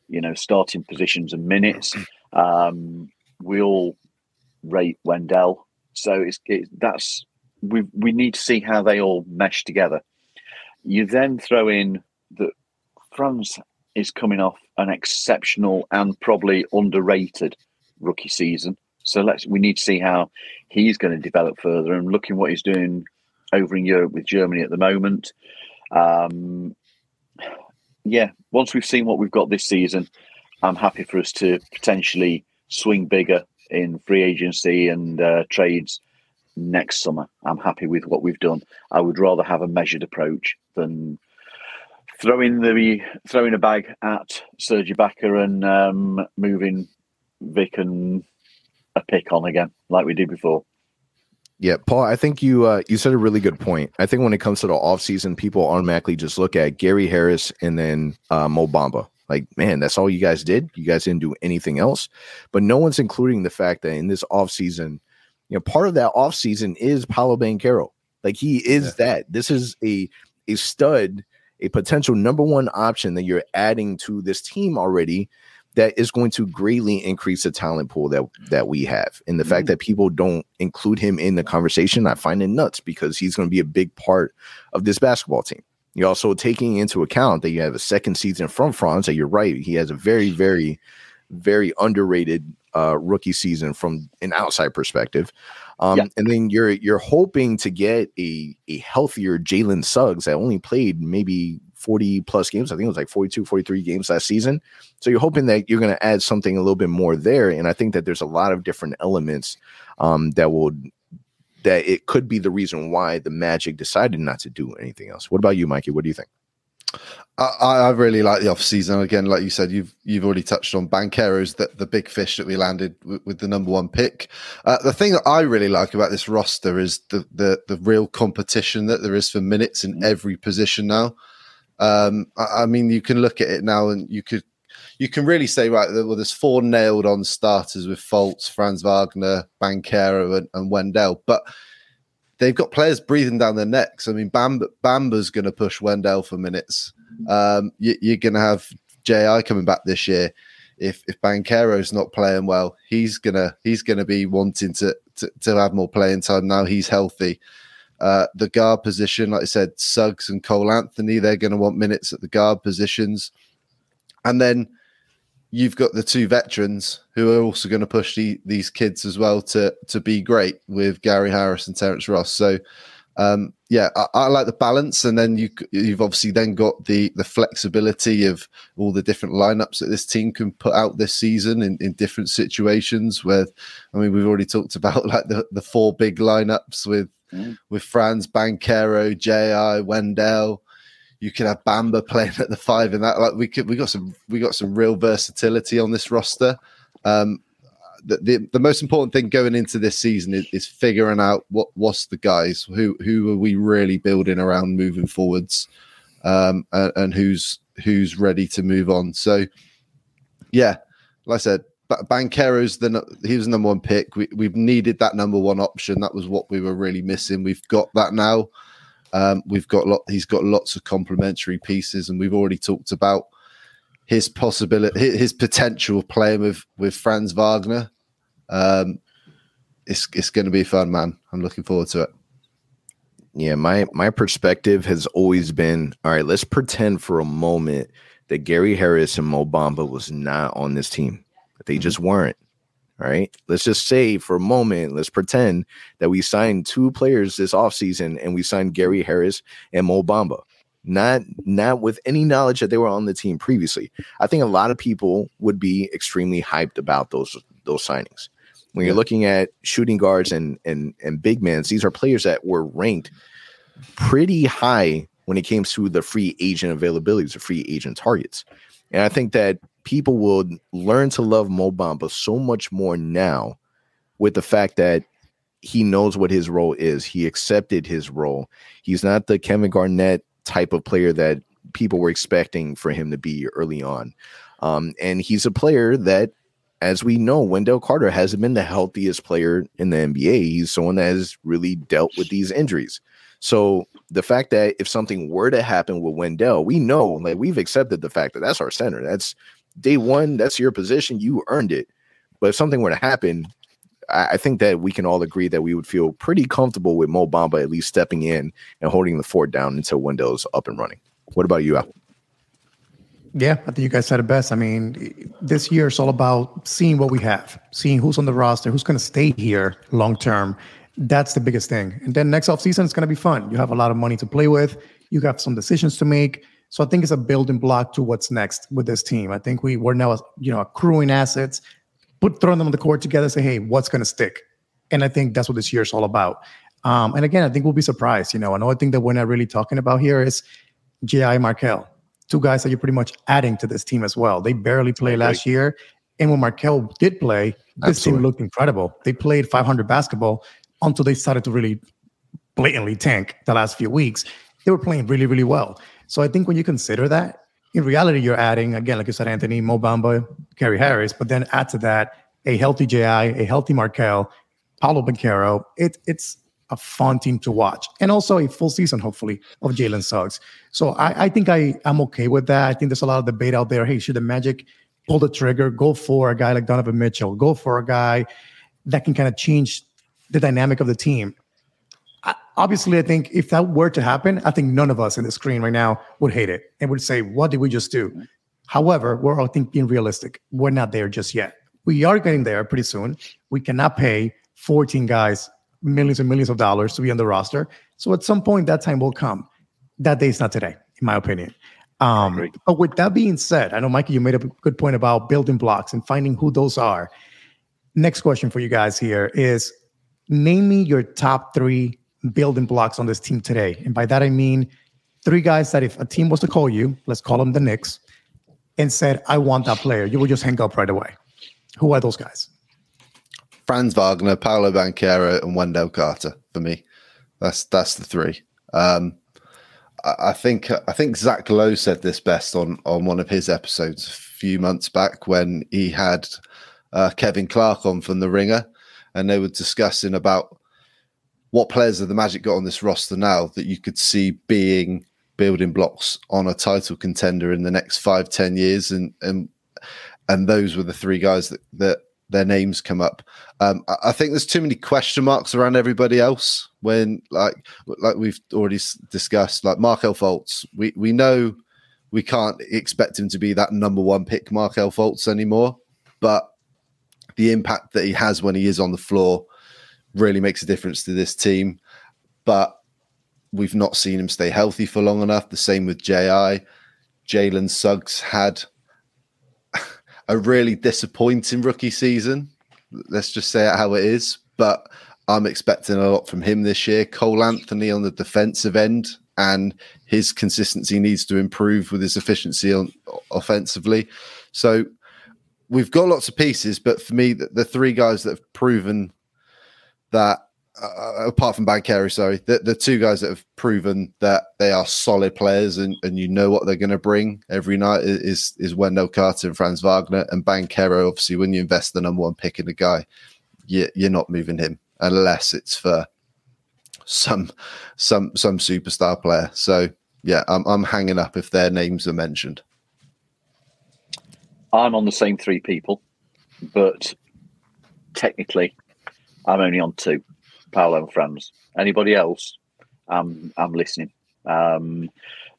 [SPEAKER 3] you know starting positions and minutes. Um, we all rate Wendell, so it's it, that's we we need to see how they all mesh together. You then throw in that Franz is coming off an exceptional and probably underrated rookie season. So let's we need to see how he's going to develop further. And looking what he's doing over in Europe with Germany at the moment. Um, yeah, once we've seen what we've got this season, I'm happy for us to potentially swing bigger in free agency and uh, trades next summer. I'm happy with what we've done. I would rather have a measured approach than throwing the throwing a bag at Serge Ibaka and um, moving Vic and a pick on again like we did before.
[SPEAKER 2] Yeah, Paul, I think you uh, you said a really good point. I think when it comes to the offseason, people automatically just look at Gary Harris and then uh, Mo Bamba. Like, man, that's all you guys did. You guys didn't do anything else. But no one's including the fact that in this offseason, you know, part of that offseason is Paolo Banchero. Like he is yeah. that. This is a a stud, a potential number one option that you're adding to this team already that is going to greatly increase the talent pool that that we have. And the mm-hmm. fact that people don't include him in the conversation, I find it nuts because he's going to be a big part of this basketball team. You're also taking into account that you have a second season from Franz. That you're right, he has a very, very, very underrated uh, rookie season from an outside perspective. Um, yeah. And then you're you're hoping to get a a healthier Jalen Suggs that only played maybe 40 plus games. I think it was like 42, 43 games last season. So you're hoping that you're going to add something a little bit more there. And I think that there's a lot of different elements um, that will that it could be the reason why the Magic decided not to do anything else. What about you, Mikey? What do you think?
[SPEAKER 4] I, I really like the off season. Again, like you said, you've you've already touched on Banchero's the, the big fish that we landed with, with the number one pick. Uh, the thing that I really like about this roster is the, the the real competition that there is for minutes in every position now. Um, I, I mean, you can look at it now, and you could you can really say right well there's four nailed on starters with Fultz, Franz Wagner, Banchero, and, and Wendell, but they've got players breathing down their necks. I mean, Bamba, Bamba's going to push Wendell for minutes. Um, you, are going to have Ji coming back this year. If if Banchero's not playing well, he's gonna he's gonna be wanting to, to to have more playing time now. He's healthy. Uh, the guard position, like I said, Suggs and Cole Anthony, they're going to want minutes at the guard positions. And then you've got the two veterans who are also going to push the, these kids as well to to be great with Gary Harris and Terrence Ross. So um, yeah, I, I, like the balance, and then you you've obviously then got the the flexibility of all the different lineups that this team can put out this season in, in different situations. Where I mean, we've already talked about like the the four big lineups with mm. with Franz, Banchero, Ji, Wendell you could have Bamba playing at the five and that like we could we got some we got some real versatility on this roster. Um, the, the, the most important thing going into this season is, is, figuring out what what's the guys who who are we really building around moving forwards, um, and, and who's who's ready to move on. So, yeah, like I said, Banchero's the he was the number one pick. We, we've needed that number one option. That was what we were really missing. We've got that now. Um, we've got lot. He's got lots of complementary pieces, and we've already talked about his possibility, his potential playing with with Franz Wagner. Um, it's it's going to be fun, man. I'm looking forward to it.
[SPEAKER 2] Yeah, my my perspective has always been all right. Let's pretend for a moment that Gary Harris and Mo Bamba was not on this team. They just weren't. All right. Let's just say for a moment, let's pretend that we signed two players this offseason and we signed Gary Harris and Mo Bamba. Not not with any knowledge that they were on the team previously. I think a lot of people would be extremely hyped about those those signings. When you're looking at shooting guards and and and big men, these are players that were ranked pretty high when it came to the free agent availabilities, the free agent targets. And I think that people will learn to love Mo Bamba so much more now with the fact that he knows what his role is. He accepted his role. He's not the Kevin Garnett type of player that people were expecting for him to be early on. Um, and he's a player that, as we know, Wendell Carter hasn't been the healthiest player in the NBA. He's someone that has really dealt with these injuries. So the fact that if something were to happen with Wendell, we know, like we've accepted the fact that that's our center. That's day one, that's your position. You earned it. But if something were to happen, I, I think that we can all agree that we would feel pretty comfortable with Mo Bamba at least stepping in and holding the fort down until Wendell's up and running. What about you, Al?
[SPEAKER 5] Yeah, I think you guys said it best. I mean, this year is all about seeing what we have, seeing who's on the roster, who's going to stay here long term. That's the biggest thing. And then next offseason, it's going to be fun. You have a lot of money to play with, you have some decisions to make. So I think it's a building block to what's next with this team. I think we we're now, you know, accruing assets, put throwing them on the court together, say, hey, what's going to stick? And I think that's what this year is all about. Um, and again, I think we'll be surprised. You know, another thing that we're not really talking about here is J.I. Markelle, two guys that you're pretty much adding to this team as well. They barely played last year. And when Markelle did play, this Absolutely. team looked incredible. They played 500 basketball until they started to really blatantly tank the last few weeks. They were playing really, really well. So I think when you consider that, in reality, you're adding, again, like you said, Anthony, Mo Bamba, Harris, but then add to that a healthy JI, a healthy Markelle, Paolo Banchero. It, it's a fun team to watch. And also a full season, hopefully, of Jalen Suggs. So I, I think I, I'm okay with that. I think there's a lot of debate out there. Hey, should the Magic pull the trigger, go for a guy like Donovan Mitchell, go for a guy that can kind of change the dynamic of the team? I, obviously, I think if that were to happen, I think none of us in the screen right now would hate it and would say, What did we just do? However, we're all think being realistic. We're not there just yet. We are getting there pretty soon. We cannot pay 14 guys millions and millions of dollars to be on the roster. So at some point, that time will come. That day is not today, in my opinion. Um, but with that being said, I know, Mikey, you made a good point about building blocks and finding who those are. Next question for you guys here is name me your top three building blocks on this team today. And by that, I mean three guys that if a team was to call you, let's call them the Knicks, and said, I want that player, you would just hang up right away. Who are those guys?
[SPEAKER 4] Franz Wagner, Paolo Banchero, and Wendell Carter for me. That's that's the three. Um, I, I think I think Zach Lowe said this best on on one of his episodes a few months back when he had uh, Kevin Clark on from the Ringer, and they were discussing about what players have the Magic got on this roster now that you could see being building blocks on a title contender in the next five, ten years, and and and those were the three guys that that their names come up. Um, I think there's too many question marks around everybody else. When like like we've already discussed, like Markelle Fultz, we we know we can't expect him to be that number one pick, Markelle Fultz anymore. But the impact that he has when he is on the floor really makes a difference to this team. But we've not seen him stay healthy for long enough. The same with Ji. Jalen Suggs had a really disappointing rookie season. Let's just say it how it is. But I'm expecting a lot from him this year. Cole Anthony on the defensive end and his consistency needs to improve with his efficiency on offensively. So we've got lots of pieces, but for me, the, the three guys that have proven that uh, apart from Banchero, sorry, the, the two guys that have proven that they are solid players and, and you know what they're going to bring every night is is Wendell Carter and Franz Wagner and Banchero. Obviously, when you invest the number one pick in a guy, you, you're not moving him unless it's for some some some superstar player. So yeah, I'm I'm hanging up if their names are mentioned.
[SPEAKER 3] I'm on the same three people, but technically, I'm only on two. Paolo and Franz. Anybody else? I'm I'm listening. Um,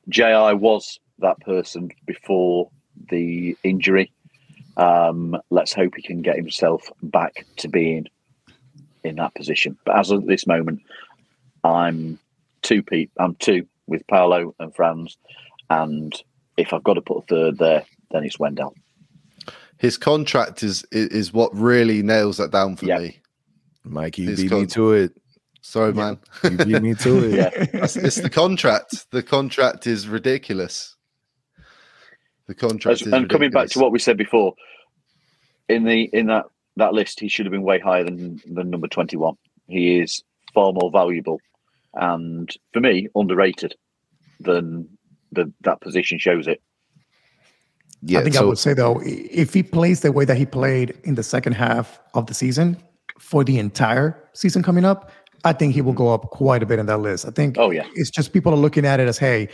[SPEAKER 3] Ji was that person before the injury. Um, let's hope he can get himself back to being in that position. But as of this moment, I'm two Pete. I'm two with Paolo and Franz, and if I've got to put a third there, then it's Wendell.
[SPEAKER 4] His contract is is what really nails that down for yep. me.
[SPEAKER 2] Mike, you beat me to it.
[SPEAKER 4] Sorry, man.
[SPEAKER 2] You beat me to it.
[SPEAKER 4] yeah, it's the contract. The contract is ridiculous. The contract,
[SPEAKER 3] and coming back to what we said before, in the in that that list, he should have been way higher than than number twenty one. He is far more valuable, and for me, underrated than the that position shows it.
[SPEAKER 5] Yeah, I think so, I would say though, if he plays the way that he played in the second half of the season, for the entire season coming up, I think he will go up quite a bit in that list. I think
[SPEAKER 3] oh yeah,
[SPEAKER 5] it's just people are looking at it as hey,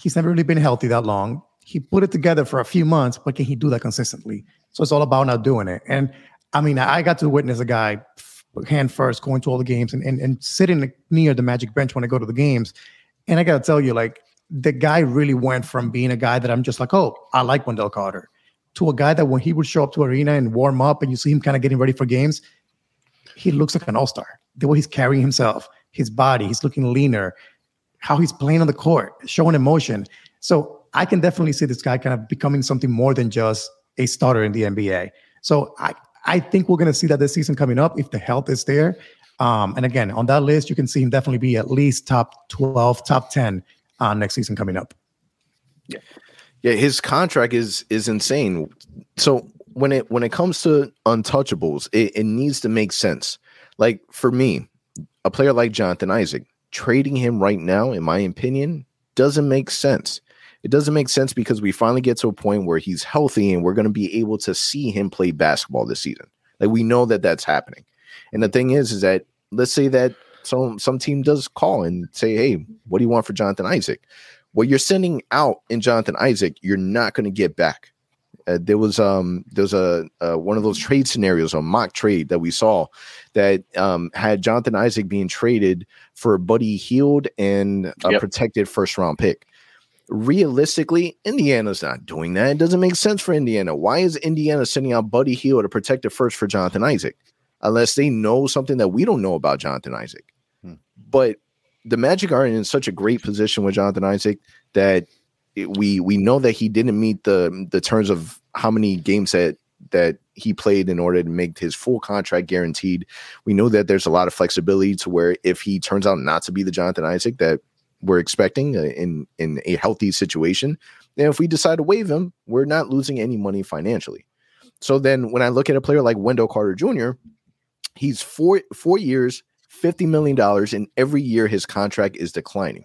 [SPEAKER 5] he's never really been healthy that long. He put it together for a few months, but can he do that consistently? So it's all about now doing it. And I mean, I got to witness a guy hand first going to all the games and, and, and sitting near the magic bench when I go to the games. And I gotta tell you, like the guy really went from being a guy that I'm just like, oh, I like Wendell Carter, to a guy that when he would show up to arena and warm up, and you see him kind of getting ready for games, he looks like an all star. The way he's carrying himself, his body, he's looking leaner, how he's playing on the court, showing emotion. So I can definitely see this guy kind of becoming something more than just a starter in the NBA. So I, I think we're going to see that this season coming up if the health is there. Um, and again, on that list, you can see him definitely be at least top 12, top 10 uh, next season coming up.
[SPEAKER 2] Yeah. Yeah, his contract is is insane. So when it when it comes to untouchables, it, it needs to make sense. Like for me, a player like Jonathan Isaac, trading him right now, in my opinion, doesn't make sense. It doesn't make sense because we finally get to a point where he's healthy and we're going to be able to see him play basketball this season. Like we know that that's happening. And the thing is, is that let's say that some some team does call and say, "Hey, what do you want for Jonathan Isaac?" What you're sending out in Jonathan Isaac, you're not going to get back. Uh, there was um there was a uh, one of those trade scenarios, a mock trade that we saw that um had Jonathan Isaac being traded for Buddy Hield and a yep. protected first round pick. Realistically, Indiana's not doing that. It doesn't make sense for Indiana. Why is Indiana sending out Buddy Hield a protected first for Jonathan Isaac? unless they know something that we don't know about Jonathan Isaac. Hmm. But the Magic are in such a great position with Jonathan Isaac that we we know that he didn't meet the the terms of how many games that that he played in order to make his full contract guaranteed. We know that there's a lot of flexibility to where if he turns out not to be the Jonathan Isaac that we're expecting uh, in in a healthy situation, then if we decide to waive him, we're not losing any money financially. So then when I look at a player like Wendell Carter Jr., He's four four years, fifty million dollars, and every year his contract is declining.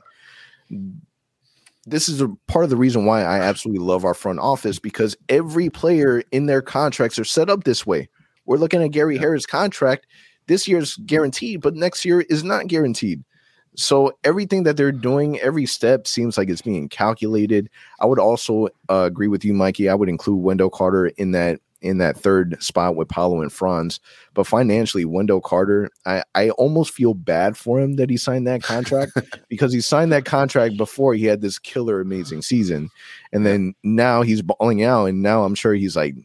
[SPEAKER 2] This is a part of the reason why I absolutely love our front office because every player in their contracts are set up this way. We're looking at Gary yeah. Harris' contract. This year's guaranteed, but next year is not guaranteed. So everything that they're doing, every step seems like it's being calculated. I would also uh, agree with you, Mikey. I would include Wendell Carter in that in that third spot with Paolo and Franz. But financially, Wendell Carter, I, I almost feel bad for him that he signed that contract because he signed that contract before he had this killer amazing season. And then now he's balling out. And now I'm sure he's like,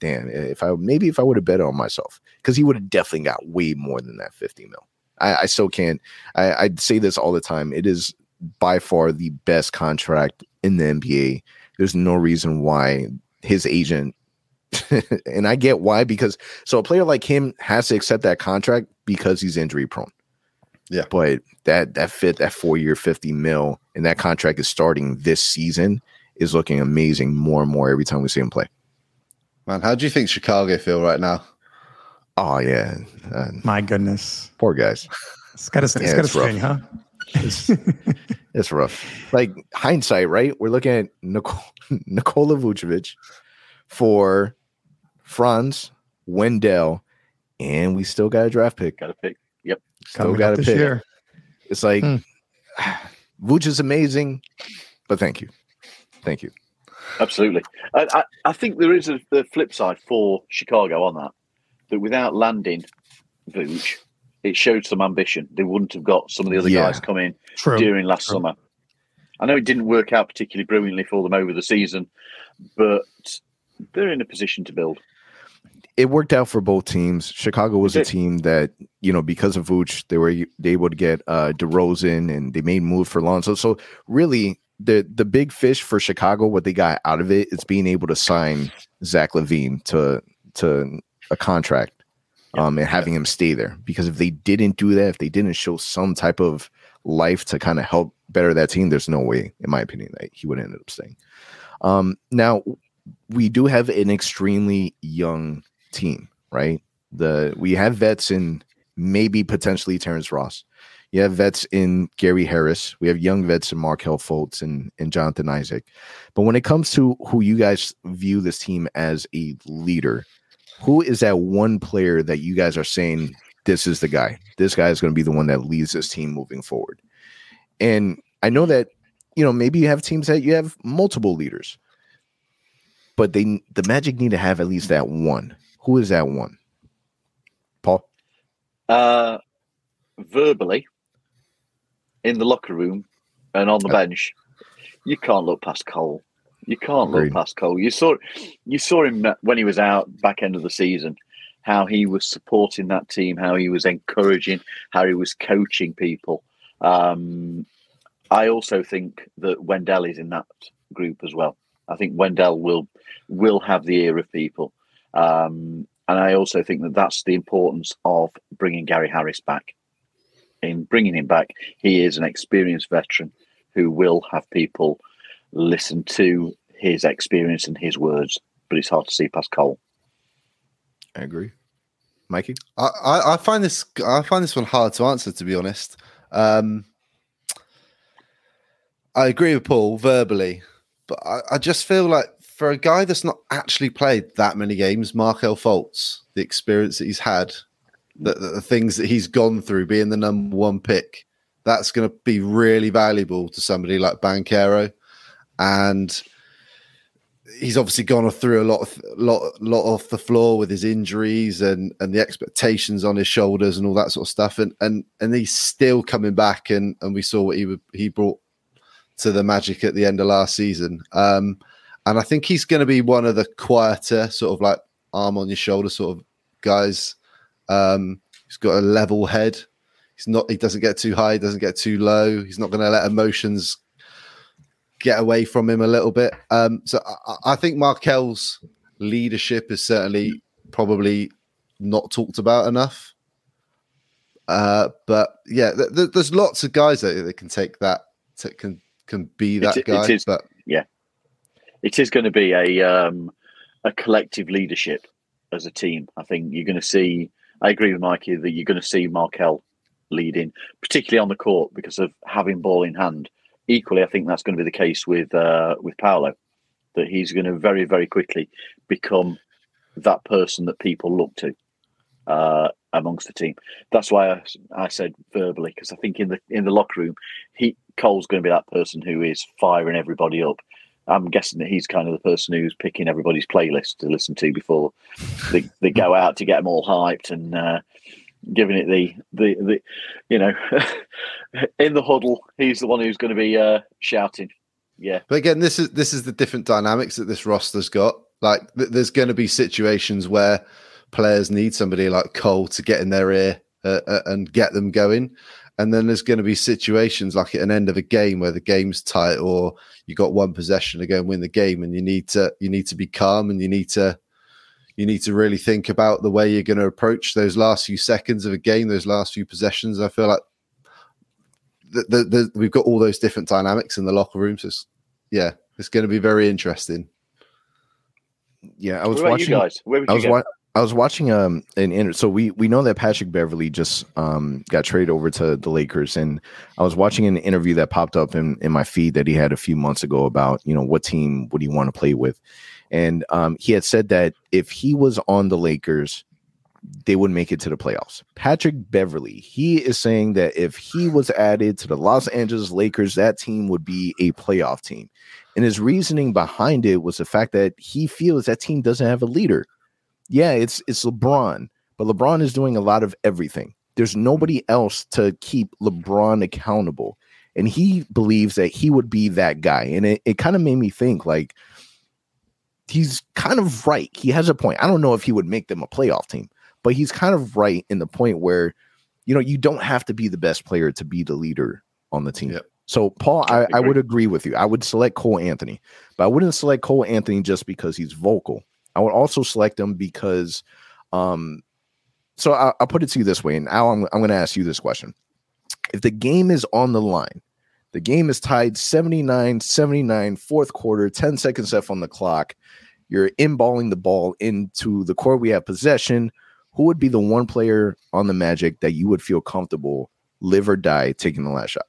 [SPEAKER 2] damn, if I maybe if I would have bet on myself, because he would have definitely got way more than that 50 mil. I, I still can't. I, I say this all the time. It is by far the best contract in the NBA. There's no reason why his agent and I get why because so a player like him has to accept that contract because he's injury prone.
[SPEAKER 4] Yeah.
[SPEAKER 2] But that that fit that four year 50 mil and that contract is starting this season is looking amazing more and more every time we see him play.
[SPEAKER 4] Man, how do you think Chicago feel right now?
[SPEAKER 2] Oh yeah.
[SPEAKER 5] Uh, My goodness.
[SPEAKER 2] Poor guys.
[SPEAKER 5] It's got a, yeah, it's got a huh?
[SPEAKER 2] It's, it's rough. Like hindsight, right? We're looking at Nicole, Nikola Vucevic for Franz, Wendell, and we still got a draft pick.
[SPEAKER 3] Got a pick. Yep.
[SPEAKER 2] Still Coming got a pick. Year. It's like hmm. Vooch is amazing, but thank you. Thank you.
[SPEAKER 3] Absolutely. I, I, I think there is a, the flip side for Chicago on that. That without landing Vooch, it showed some ambition. They wouldn't have got some of the other yeah. guys coming True. during last True. summer. I know it didn't work out particularly brilliantly for them over the season, but they're in a position to build
[SPEAKER 2] it worked out for both teams. Chicago was a team that you know because of Vooch, they were able to get uh, DeRozan and they made move for Lonzo. So really, the the big fish for Chicago, what they got out of it is being able to sign Zach LaVine to to a contract, um, and having him stay there. Because if they didn't do that, if they didn't show some type of life to kind of help better that team, there's no way, in my opinion, that he would end up staying. Um, now we do have an extremely young team, right? The we have vets in maybe potentially Terrence Ross. You have vets in Gary Harris. We have young vets in Markelle Fultz and, and Jonathan Isaac. But when it comes to who you guys view this team as a leader, who is that one player that you guys are saying this is the guy? This guy is going to be the one that leads this team moving forward. And I know that you know maybe you have teams that you have multiple leaders, but they the Magic need to have at least that one. Who is that one? Paul?
[SPEAKER 3] Uh, verbally, in the locker room and on the bench, you can't look past Cole. You can't
[SPEAKER 2] Agreed.
[SPEAKER 3] look past Cole. You saw you saw him when he was out back end of the season, how he was supporting that team, how he was encouraging, how he was coaching people. Um, I also think that Wendell is in that group as well. I think Wendell will will have the ear of people, um, and I also think that that's the importance of bringing Gary Harris back. In bringing him back, he is an experienced veteran who will have people listen to his experience and his words. But it's hard to see past Cole.
[SPEAKER 2] I agree. Mikey?
[SPEAKER 4] I, I, I find this I find this one hard to answer to be honest. Um, I agree with Paul verbally, but I, I just feel like for a guy that's not actually played that many games, Markelle Fultz, the experience that he's had, the, the, things that he's gone through, being the number one pick, that's going to be really valuable to somebody like Banchero, and he's obviously gone through a lot of lot lot off the floor with his injuries and and the expectations on his shoulders and all that sort of stuff. And and and he's still coming back and and we saw what he would he brought to the magic at the end of last season. Um and i think he's going to be one of the quieter sort of like arm on your shoulder sort of guys um he's got a level head he's not he doesn't get too high He doesn't get too low he's not going to let emotions get away from him a little bit. Um, so I, I think Markelle's leadership is certainly probably not talked about enough. Uh, but yeah, th- th- there's lots of guys that, that can take that, that can can be that
[SPEAKER 3] It- it
[SPEAKER 4] guy.
[SPEAKER 3] is-
[SPEAKER 4] but
[SPEAKER 3] It is going to be a um, a collective leadership as a team. I think you're going to see. I agree with Mikey that you're going to see Markelle leading, particularly on the court because of having ball in hand. Equally, I think that's going to be the case with uh, with Paolo, that he's going to very very quickly become that person that people look to uh, amongst the team. That's why I, I said verbally because I think in the in the locker room, he Cole's going to be that person who is firing everybody up. I'm guessing that he's kind of the person who's picking everybody's playlist to listen to before they, they go out to get them all hyped and uh, giving it the the the you know in the huddle. He's the one who's going to be uh, shouting. Yeah,
[SPEAKER 4] But again, this is this is the different dynamics that this roster's got. Like, th- there's going to be situations where players need somebody like Cole to get in their ear uh, uh, and get them going, and then there's going to be situations like at an end of a game where the game's tight or you got one possession to go and win the game, and you need to you need to be calm and you need to you need to really think about the way you're going to approach those last few seconds of a game, those last few possessions. I feel like the, the, the, we've got all those different dynamics in the locker room. So it's, yeah, it's going to be very interesting.
[SPEAKER 2] Yeah, I was watching.
[SPEAKER 3] you guys?
[SPEAKER 2] I
[SPEAKER 3] you
[SPEAKER 2] was wa- I was watching um an inter- so we we know that Patrick Beverley just um got traded over to the Lakers and I was watching an interview that popped up in in my feed that he had a few months ago about you know what team would he want to play with and um he had said that if he was on the Lakers they would make it to the playoffs. Patrick Beverley, he is saying that if he was added to the Los Angeles Lakers that team would be a playoff team. And his reasoning behind it was the fact that he feels that team doesn't have a leader yeah, it's it's LeBron, but LeBron is doing a lot of everything. There's nobody else to keep LeBron accountable. And he believes that he would be that guy. And it, it kind of made me think like he's kind of right. He has a point. I don't know if he would make them a playoff team, but he's kind of right in the point where, you know, you don't have to be the best player to be the leader on the team.
[SPEAKER 4] Yep.
[SPEAKER 2] So, Paul, I, I would agree with you. I would select Cole Anthony, but I wouldn't select Cole Anthony just because he's vocal. I would also select him because, um, so I, I'll put it to you this way, and Al, I'm, I'm going to ask you this question. If the game is on the line, the game is tied 79 79, fourth quarter, 10 seconds left on the clock. You're inballing the ball into the court. We have possession. Who would be the one player on the Magic that you would feel comfortable, live or die, taking the last shot?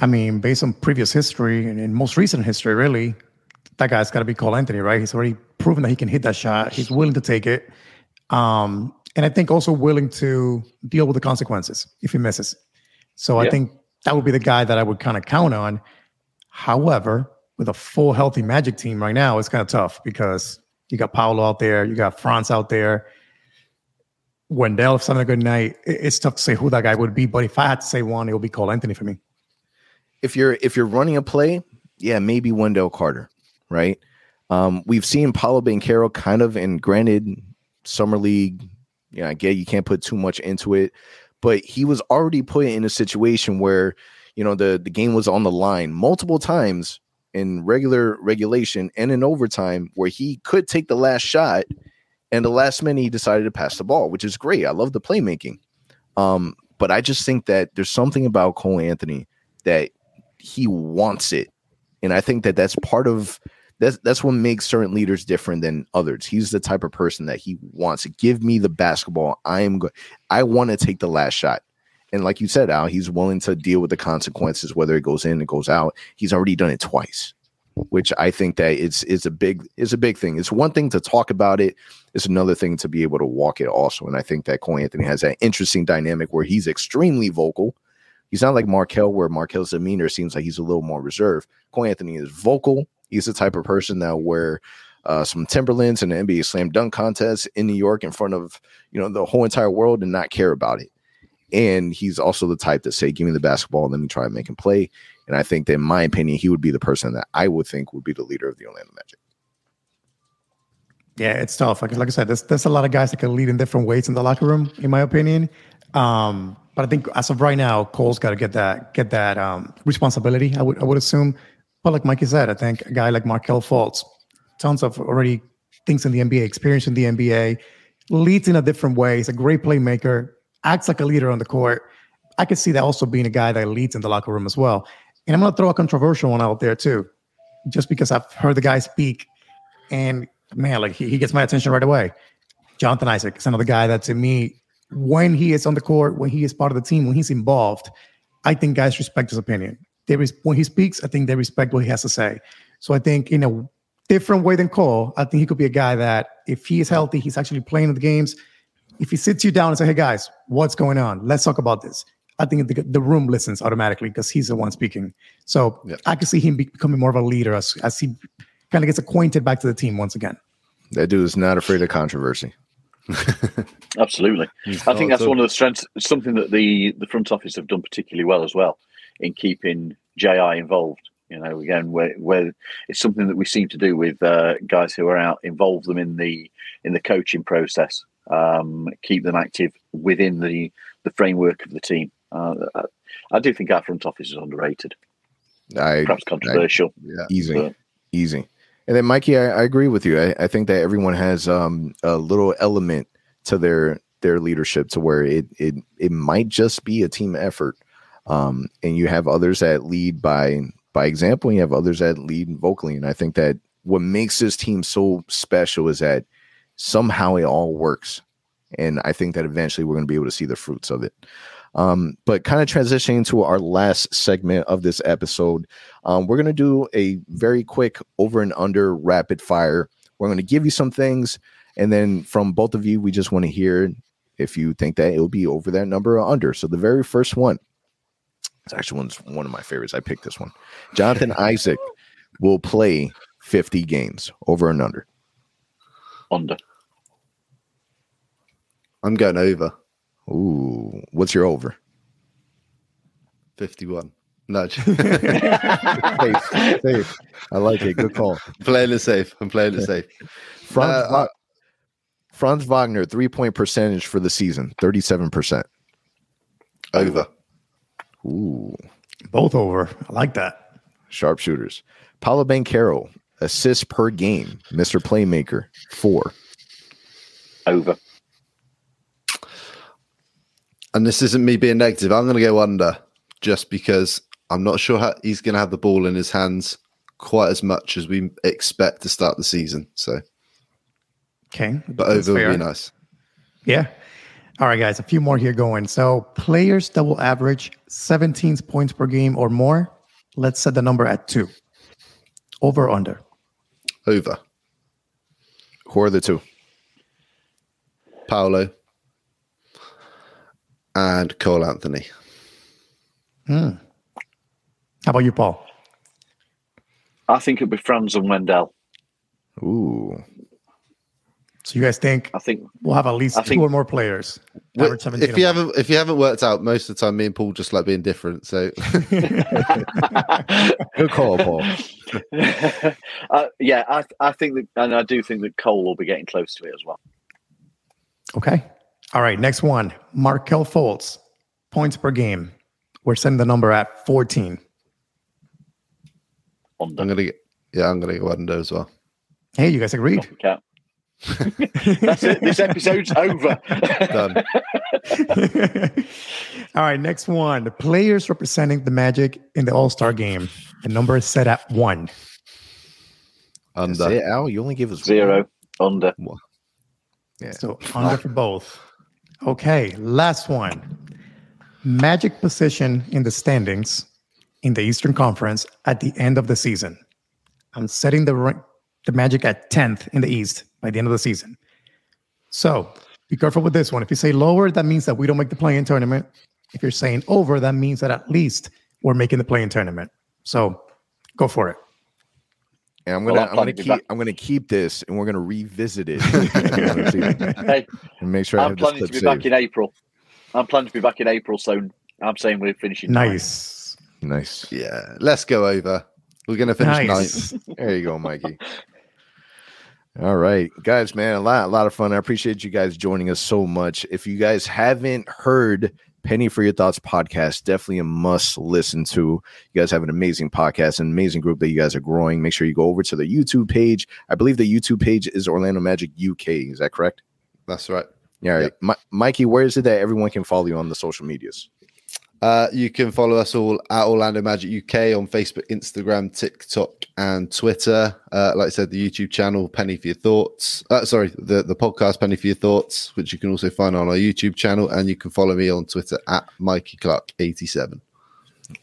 [SPEAKER 5] I mean, based on previous history and most recent history, really, that guy's got to be Cole Anthony, right? He's already proven that he can hit that shot. He's willing to take it. Um, and I think also willing to deal with the consequences if he misses. So I think that would be the guy that I would kind of count on. However, with a full healthy Magic team right now, it's kind of tough because you got Paolo out there, you got Franz out there. Wendell, if having a good night, it's tough to say who that guy would be. But if I had to say one, it would be Cole Anthony for me.
[SPEAKER 2] if you're if you're running a play, yeah, maybe Wendell Carter, right? Um, we've seen Paolo Banchero kind of, and granted, summer league, yeah, I get you can't put too much into it, but he was already put in a situation where you know the the game was on the line multiple times in regular regulation and in overtime where he could take the last shot and the last minute he decided to pass the ball which is great. I love the playmaking. Um but i just think that there's something about cole anthony that he wants it. And i think that that's part of that's that's what makes certain leaders different than others he's the type of person that he wants to give me the basketball i am i want to take the last shot and like you said, Al, he's willing to deal with the consequences, whether it goes in, it goes out. He's already done it twice, which I think that it's is a big is a big thing. It's one thing to talk about it. It's another thing to be able to walk it also. And I think that Cole Anthony has that interesting dynamic where he's extremely vocal. He's not like Markelle, where Markelle's demeanor seems like he's a little more reserved. Cole Anthony is vocal. He's the type of person that where uh, some Timberlands and the NBA slam dunk contest in New York in front of you know the whole entire world and not care about it. And he's also the type to say, "Give me the basketball, and let me try and make him play." And I think that, in my opinion, he would be the person that I would think would be the leader of the Orlando Magic.
[SPEAKER 5] Yeah, it's tough. Like, like I said, there's there's a lot of guys that can lead in different ways in the locker room, in my opinion. Um, but I think as of right now, Cole's got to get that get that um, responsibility. I would I would assume. But like Mikey said, I think a guy like Markelle Fultz, tons of already things in the NBA, experience in the NBA, leads in a different way. He's a great playmaker, acts like a leader on the court. I could see that also being a guy that leads in the locker room as well. And I'm going to throw a controversial one out there too, just because I've heard the guy speak, and man, like he, he gets my attention right away. Jonathan Isaac is another guy that to me, when he is on the court, when he is part of the team, when he's involved, I think guys respect his opinion. They res- when he speaks, I think they respect what he has to say. So I think in a different way than Cole, I think he could be a guy that if he is healthy, he's actually playing the games. If he sits you down and say, "Hey guys, what's going on? Let's talk about this," I think the, the room listens automatically because he's the one speaking. So
[SPEAKER 4] Yeah.
[SPEAKER 5] I can see him be- becoming more of a leader as as he kind of gets acquainted back to the team once again.
[SPEAKER 2] That dude is not afraid of controversy.
[SPEAKER 3] Absolutely. I think oh, that's one of the strengths, something that the, the front office have done particularly well as well in keeping JI involved. You know, again, where, where it's something that we seem to do with uh, guys who are out, involve them in the in the coaching process, um, keep them active within the the framework of the team. Uh, I, I do think our front office is underrated,
[SPEAKER 2] I
[SPEAKER 3] perhaps controversial.
[SPEAKER 4] Yeah.
[SPEAKER 2] easy,
[SPEAKER 3] But-
[SPEAKER 2] easy. And then Mikey, I, I agree with you. I, I think that everyone has um, a little element to their their leadership to where it it it might just be a team effort. Um, and you have others that lead by by example, you have others that lead vocally. And I think that what makes this team so special is that somehow it all works. And I think that eventually we're going to be able to see the fruits of it. Um, but kind of transitioning to our last segment of this episode, um, we're going to do a very quick over and under rapid fire. We're going to give you some things, and then from both of you, we just want to hear if you think that it'll be over that number or under. So the very first one, it's actually one's one of my favorites. I picked this one. Jonathan Isaac will play 50 games over and under.
[SPEAKER 3] Under.
[SPEAKER 4] I'm going over
[SPEAKER 2] Ooh, what's your over?
[SPEAKER 4] 51. Nudge.
[SPEAKER 2] safe, safe. I like it. Good call.
[SPEAKER 4] playing it safe. I'm playing it safe.
[SPEAKER 2] Franz,
[SPEAKER 4] Uh,
[SPEAKER 2] Va- Franz Wagner, three point percentage for the season, 37%.
[SPEAKER 4] Over.
[SPEAKER 2] Ooh,
[SPEAKER 5] Both over. I like that.
[SPEAKER 2] sharpshooters. Paolo Banchero, assists per game, Mr. Playmaker, four.
[SPEAKER 3] Over.
[SPEAKER 4] And this isn't me being negative. I'm going to go under just because I'm not sure how he's going to have the ball in his hands quite as much as we expect to start the season. So,
[SPEAKER 5] Okay.
[SPEAKER 4] but over would be nice.
[SPEAKER 5] Yeah. All right, guys, a few more here going. So, players that will average 17 points per game or more, let's set the number at two. Over or under.
[SPEAKER 4] Over.
[SPEAKER 2] Who are the two?
[SPEAKER 4] Paolo and Cole Anthony.
[SPEAKER 5] Hmm. How about you, Paul?
[SPEAKER 3] I think it'll be Franz and Wendell.
[SPEAKER 2] Ooh.
[SPEAKER 5] So you guys think
[SPEAKER 3] I think
[SPEAKER 5] we'll have at least
[SPEAKER 3] I
[SPEAKER 5] two
[SPEAKER 3] think-
[SPEAKER 5] or more players?
[SPEAKER 4] Well, if you
[SPEAKER 5] and
[SPEAKER 4] haven't if you haven't worked out most of the time, me and Paul just like being different. So
[SPEAKER 2] Good call, Paul.
[SPEAKER 3] uh, yeah, I I think that, and I do think that Cole will be getting close to it as well.
[SPEAKER 5] Okay. All right. Next one. Markelle Fultz. Points per game. We're setting the number at 14.
[SPEAKER 3] On
[SPEAKER 4] I'm gonna get yeah, I'm gonna go under as well.
[SPEAKER 5] Hey, you guys agreed.
[SPEAKER 3] Cap. That's it. This episode's over.
[SPEAKER 4] Done.
[SPEAKER 5] All right. Next one. The players representing the Magic in the All Star game. The number is set at one.
[SPEAKER 2] That's
[SPEAKER 4] Under.
[SPEAKER 2] it, Al. You only give us
[SPEAKER 3] Zero. Under.
[SPEAKER 2] Yeah.
[SPEAKER 5] So under for both. Okay. Last one. Magic position in the standings in the Eastern Conference at the end of the season. I'm setting the rank, the Magic at 10th in the East by the end of the season. So be careful with this one. If you say lower, that means that we don't make the play-in tournament. If you're saying over, that means that at least we're making the play-in tournament. So go for it.
[SPEAKER 2] And I'm gonna
[SPEAKER 3] I'm
[SPEAKER 2] I'm gonna keep I'm gonna keep this and we're gonna revisit it
[SPEAKER 3] Hey,
[SPEAKER 2] and make sure I
[SPEAKER 3] I'm
[SPEAKER 2] have this
[SPEAKER 3] planning
[SPEAKER 2] clip
[SPEAKER 3] to be
[SPEAKER 2] saved.
[SPEAKER 3] back in April. I'm planning to be back in April, so I'm saying we're finishing. ninth.
[SPEAKER 5] Nice.
[SPEAKER 2] Nice.
[SPEAKER 4] Yeah, let's go over. We're gonna finish
[SPEAKER 5] Nice.
[SPEAKER 4] ninth.
[SPEAKER 2] There you go, Mikey. All right, guys, man, a lot, a lot of fun. I appreciate you guys joining us so much. If you guys haven't heard Penny for Your Thoughts podcast, definitely a must listen to. You guys have an amazing podcast, an amazing group that you guys are growing. Make sure you go over to the YouTube page. I believe the YouTube page is Orlando Magic UK. Is that correct?
[SPEAKER 4] That's right.
[SPEAKER 2] Yeah, all right. Mi- Mikey, where is it that everyone can follow you on the social medias?
[SPEAKER 4] Uh, you can follow us all at Orlando Magic UK on Facebook, Instagram, TikTok, and Twitter. Uh, like I said, the YouTube channel Penny for Your Thoughts. Uh, sorry, the the podcast Penny for Your Thoughts, which you can also find on our YouTube channel, and you can follow me on Twitter at Mikey Clark eighty seven.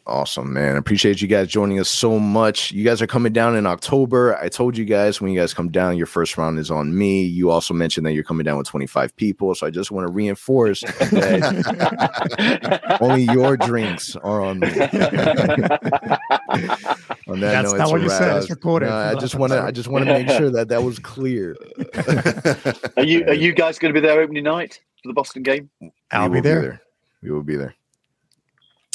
[SPEAKER 2] Awesome, man. Appreciate you guys joining us so much. You guys are coming down in October. I told you guys when you guys come down, your first round is on me. You also mentioned that you're coming down with 25 people. So I just want to reinforce that only your drinks are on me. on that
[SPEAKER 5] That's
[SPEAKER 2] note,
[SPEAKER 5] not
[SPEAKER 2] it's
[SPEAKER 5] what you said.
[SPEAKER 2] wrap.
[SPEAKER 5] It's recorded.
[SPEAKER 2] No, I just want to. I just want to make sure that that was clear.
[SPEAKER 3] Are you are you guys going to be there opening night for the Boston game?
[SPEAKER 5] I'll
[SPEAKER 2] We
[SPEAKER 5] be there.
[SPEAKER 2] We will be there.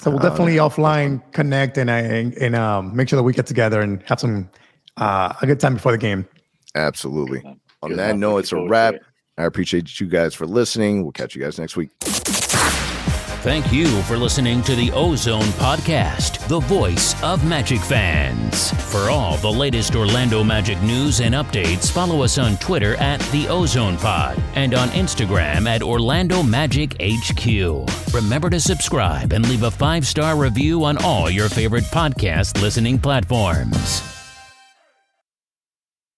[SPEAKER 5] So we'll
[SPEAKER 2] Uh,
[SPEAKER 5] definitely offline connect and and, and um, make sure that we get together and have some uh, a good time before the game.
[SPEAKER 2] Absolutely. On
[SPEAKER 3] Good
[SPEAKER 2] that note, it's a wrap. I appreciate you guys for listening. We'll catch you guys next week.
[SPEAKER 1] Thank you for listening to the Ozone Podcast, the voice of Magic fans. For all the latest Orlando Magic news and updates, follow us on Twitter at the Ozone Pod and on Instagram at Orlando Magic HQ. Remember to subscribe and leave a five star review on all your favorite podcast listening platforms.